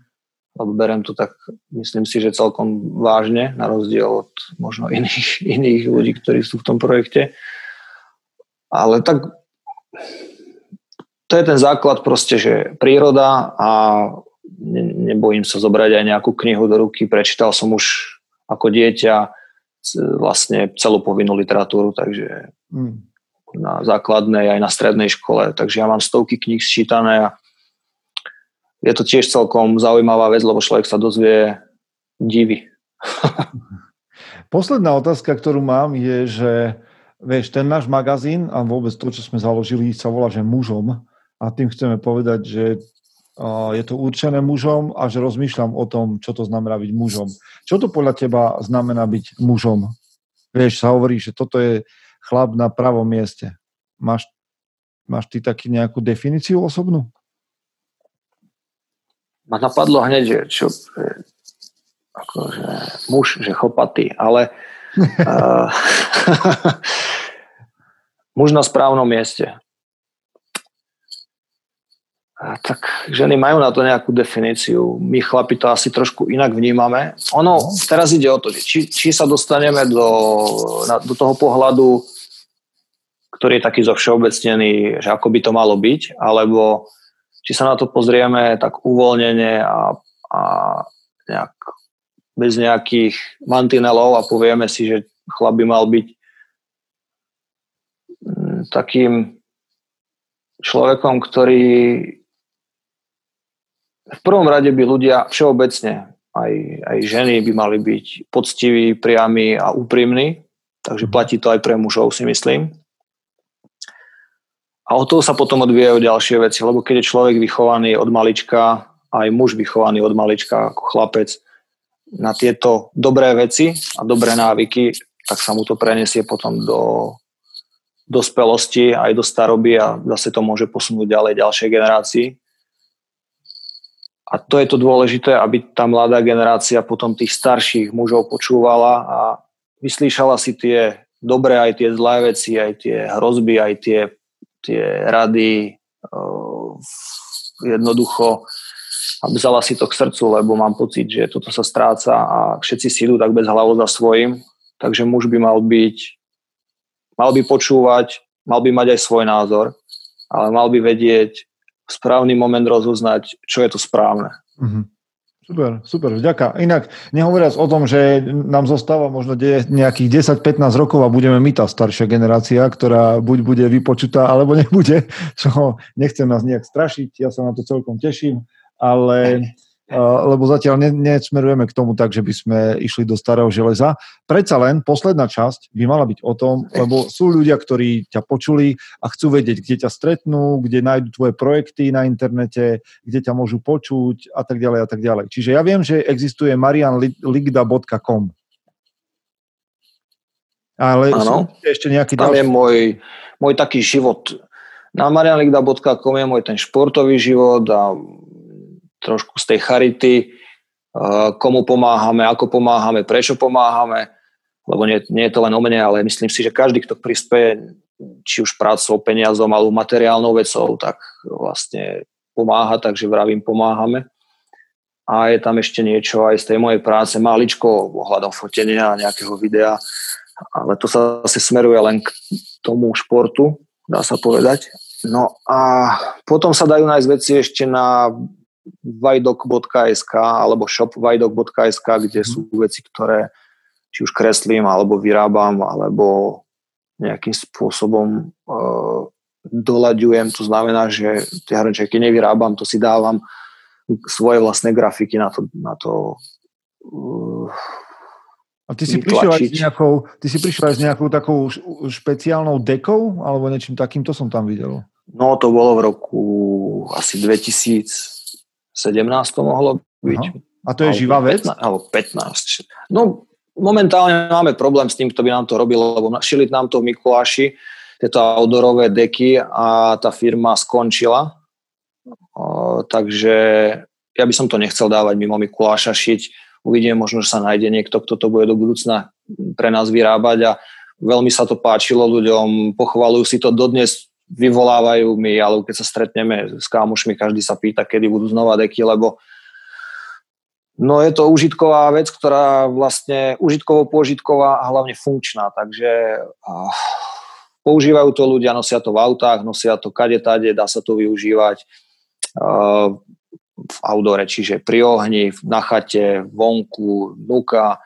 Lebo berem to tak, myslím si, že celkom vážne, na rozdiel od možno iných, iných ľudí, ktorí sú v tom projekte. Ale tak to je ten základ proste, že príroda a ne, nebojím sa zobrať aj nejakú knihu do ruky. Prečítal som už ako dieťa vlastne celú povinnú literatúru, takže mm. na základnej aj na strednej škole. Takže ja mám stovky kníh sčítané a je to tiež celkom zaujímavá vec, lebo človek sa dozvie divy. Posledná otázka, ktorú mám, je, že vieš, ten náš magazín a vôbec to, čo sme založili, sa volá, že mužom a tým chceme povedať, že je to určené mužom a že rozmýšľam o tom, čo to znamená byť mužom. Čo to podľa teba znamená byť mužom? Vieš, sa hovorí, že toto je chlap na pravom mieste. Máš, máš ty taký nejakú definíciu osobnú? Ma napadlo hneď, že čo, že, akože muž, že chopatý, ale uh, muž na správnom mieste. A tak ženy majú na to nejakú definíciu. My chlapi to asi trošku inak vnímame. Ono, teraz ide o to, či, či sa dostaneme do, na, do toho pohľadu, ktorý je taký zovšeobecnený, že ako by to malo byť, alebo či sa na to pozrieme tak uvoľnene a, a nejak bez nejakých mantinelov a povieme si, že chlap by mal byť mm, takým človekom, ktorý v prvom rade by ľudia všeobecne, aj, aj ženy by mali byť poctiví, priami a úprimní, takže platí to aj pre mužov, si myslím. A od toho sa potom odvíjajú ďalšie veci, lebo keď je človek vychovaný od malička, aj muž vychovaný od malička ako chlapec na tieto dobré veci a dobré návyky, tak sa mu to prenesie potom do dospelosti aj do staroby a zase to môže posunúť ďalej ďalšej generácii. A to je to dôležité, aby tá mladá generácia potom tých starších mužov počúvala a vyslýšala si tie dobré, aj tie zlé veci, aj tie hrozby, aj tie, tie rady jednoducho a vzala si to k srdcu, lebo mám pocit, že toto sa stráca a všetci si idú tak bez hlavu za svojím, takže muž by mal byť, mal by počúvať, mal by mať aj svoj názor, ale mal by vedieť správny moment rozoznať, čo je to správne. Mm-hmm. Super, super, vďaka. Inak, nehovoriac o tom, že nám zostáva možno nejakých 10-15 rokov a budeme my tá staršia generácia, ktorá buď bude vypočutá, alebo nebude, čo nechcem nás nejak strašiť, ja sa na to celkom teším, ale lebo zatiaľ ne, nesmerujeme k tomu tak, že by sme išli do starého železa. Predsa len posledná časť by mala byť o tom, lebo sú ľudia, ktorí ťa počuli a chcú vedieť, kde ťa stretnú, kde nájdú tvoje projekty na internete, kde ťa môžu počuť a tak ďalej a tak ďalej. Čiže ja viem, že existuje marianligda.com. Ale Áno. ešte nejaký Tam je ďalší... môj, môj taký život. Na marianligda.com je môj ten športový život a trošku z tej charity, uh, komu pomáhame, ako pomáhame, prečo pomáhame, lebo nie, nie je to len o mne, ale myslím si, že každý, kto prispieje či už prácou, peniazom alebo materiálnou vecou, tak vlastne pomáha, takže vravím, pomáhame. A je tam ešte niečo aj z tej mojej práce, maličko ohľadom fotenia a nejakého videa, ale to sa zase smeruje len k tomu športu, dá sa povedať. No a potom sa dajú nájsť veci ešte na vajdok.sk alebo shopvajdok.sk, kde sú veci, ktoré či už kreslím, alebo vyrábam, alebo nejakým spôsobom uh, doľaďujem. To znamená, že tie hrnčeky nevyrábam, to si dávam svoje vlastné grafiky na to, na to uh, a ty si, prišiel aj s nejakou, ty si prišiel aj s nejakou takou špeciálnou dekou, alebo niečím takým, to som tam videl. No to bolo v roku asi 2017 to mohlo byť. Aha. A to je živá vec? 15, alebo 15. No momentálne máme problém s tým, kto by nám to robil, lebo šili nám to v Mikuláši, tieto outdoorové deky a tá firma skončila. O, takže ja by som to nechcel dávať mimo Mikuláša šiť uvidíme, možno, že sa nájde niekto, kto to bude do budúcna pre nás vyrábať a veľmi sa to páčilo ľuďom, pochvalujú si to dodnes, vyvolávajú mi, ale keď sa stretneme s kámošmi, každý sa pýta, kedy budú znova deky, lebo no je to užitková vec, ktorá vlastne užitkovo požitková a hlavne funkčná, takže používajú to ľudia, nosia to v autách, nosia to kade tade, dá sa to využívať. V outdoore, čiže pri ohni, na chate, vonku, nuka.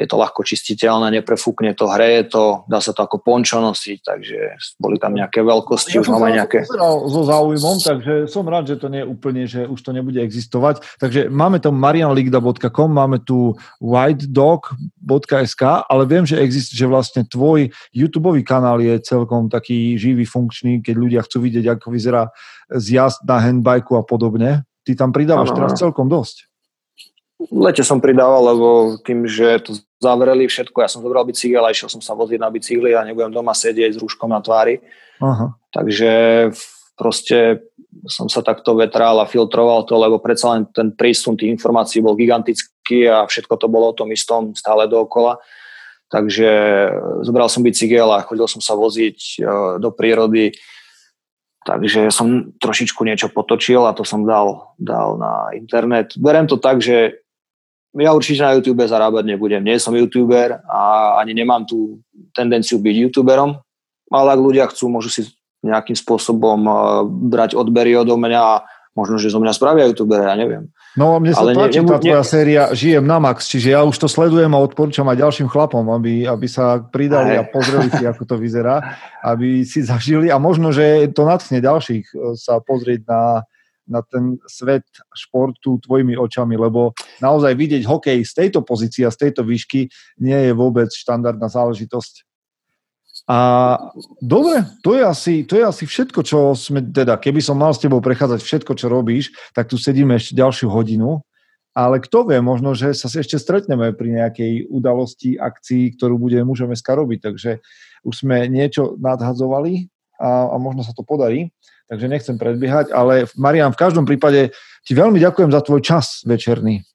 Je to ľahko čistiteľné, neprefúkne to, hreje to, dá sa to ako pončo nosiť, takže boli tam nejaké veľkosti, ja už máme nejaké... so záujmom, takže som rád, že to nie je úplne, že už to nebude existovať. Takže máme tam marianligda.com, máme tu whitedog.sk, ale viem, že existuje, že vlastne tvoj YouTube kanál je celkom taký živý, funkčný, keď ľudia chcú vidieť, ako vyzerá zjazd na handbajku a podobne. Ty tam pridávaš ano, teraz celkom dosť. Lete som pridával, lebo tým, že to zavreli všetko, ja som zobral bicykel a išiel som sa voziť na bicykli a nebudem doma sedieť s rúškom na tvári. Aha. Takže proste som sa takto vetral a filtroval to, lebo predsa len ten prísun tých informácií bol gigantický a všetko to bolo o tom istom stále dookola. Takže zobral som bicykel a chodil som sa voziť e, do prírody Takže som trošičku niečo potočil a to som dal, dal na internet. Berem to tak, že ja určite na YouTube zarábať nebudem. Nie som YouTuber a ani nemám tú tendenciu byť YouTuberom, ale ak ľudia chcú, môžu si nejakým spôsobom eh, brať odbery odo mňa a možno, že zo mňa spravia YouTubera, ja neviem. No mne sa Ale páči ne, tá tvoja ne... séria Žijem na max, čiže ja už to sledujem a odporúčam aj ďalším chlapom, aby, aby sa pridali aj. a pozreli si, ako to vyzerá, aby si zažili a možno, že to natchne ďalších e, sa pozrieť na, na ten svet športu tvojimi očami, lebo naozaj vidieť hokej z tejto pozície a z tejto výšky nie je vôbec štandardná záležitosť. A dobre, to je, asi, to je asi všetko, čo sme, teda keby som mal s tebou prechádzať všetko, čo robíš, tak tu sedíme ešte ďalšiu hodinu, ale kto vie, možno, že sa ešte stretneme pri nejakej udalosti, akcii, ktorú bude mužom robiť, takže už sme niečo nadhadzovali a, a možno sa to podarí, takže nechcem predbiehať, ale Marian, v každom prípade ti veľmi ďakujem za tvoj čas večerný.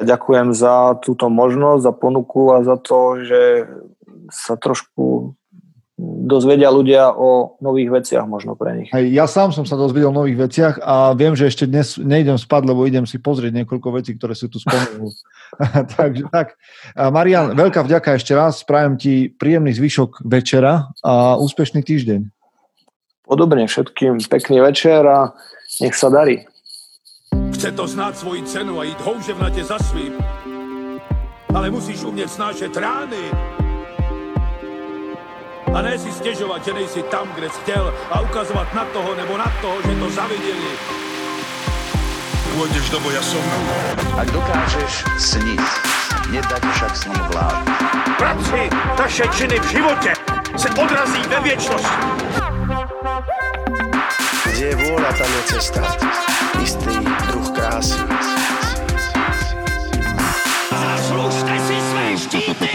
Ja ďakujem za túto možnosť, za ponuku a za to, že sa trošku dozvedia ľudia o nových veciach možno pre nich. Hej, ja sám som sa dozvedel o nových veciach a viem, že ešte dnes nejdem spať, lebo idem si pozrieť niekoľko vecí, ktoré sú tu spomenul. Takže tak. Marian, veľká vďaka ešte raz. Prajem ti príjemný zvyšok večera a úspešný týždeň. Podobne všetkým pekný večer a nech sa darí. Chce to znáť svoji cenu a ísť houževnate za svým. Ale musíš umieť snášať rány a ne si stěžovat, že nejsi tam, kde jsi chtěl a ukazovat na toho nebo na toho, že to zaviděli. pôjdeš do boja som. Ak dokážeš sniť, nedať však snom vlád. Práci, taše činy v živote se odrazí ve věčnosti. Kde je vôľa, tam je cesta. Istý druh krásy. Zaslúžte si svoje štíty!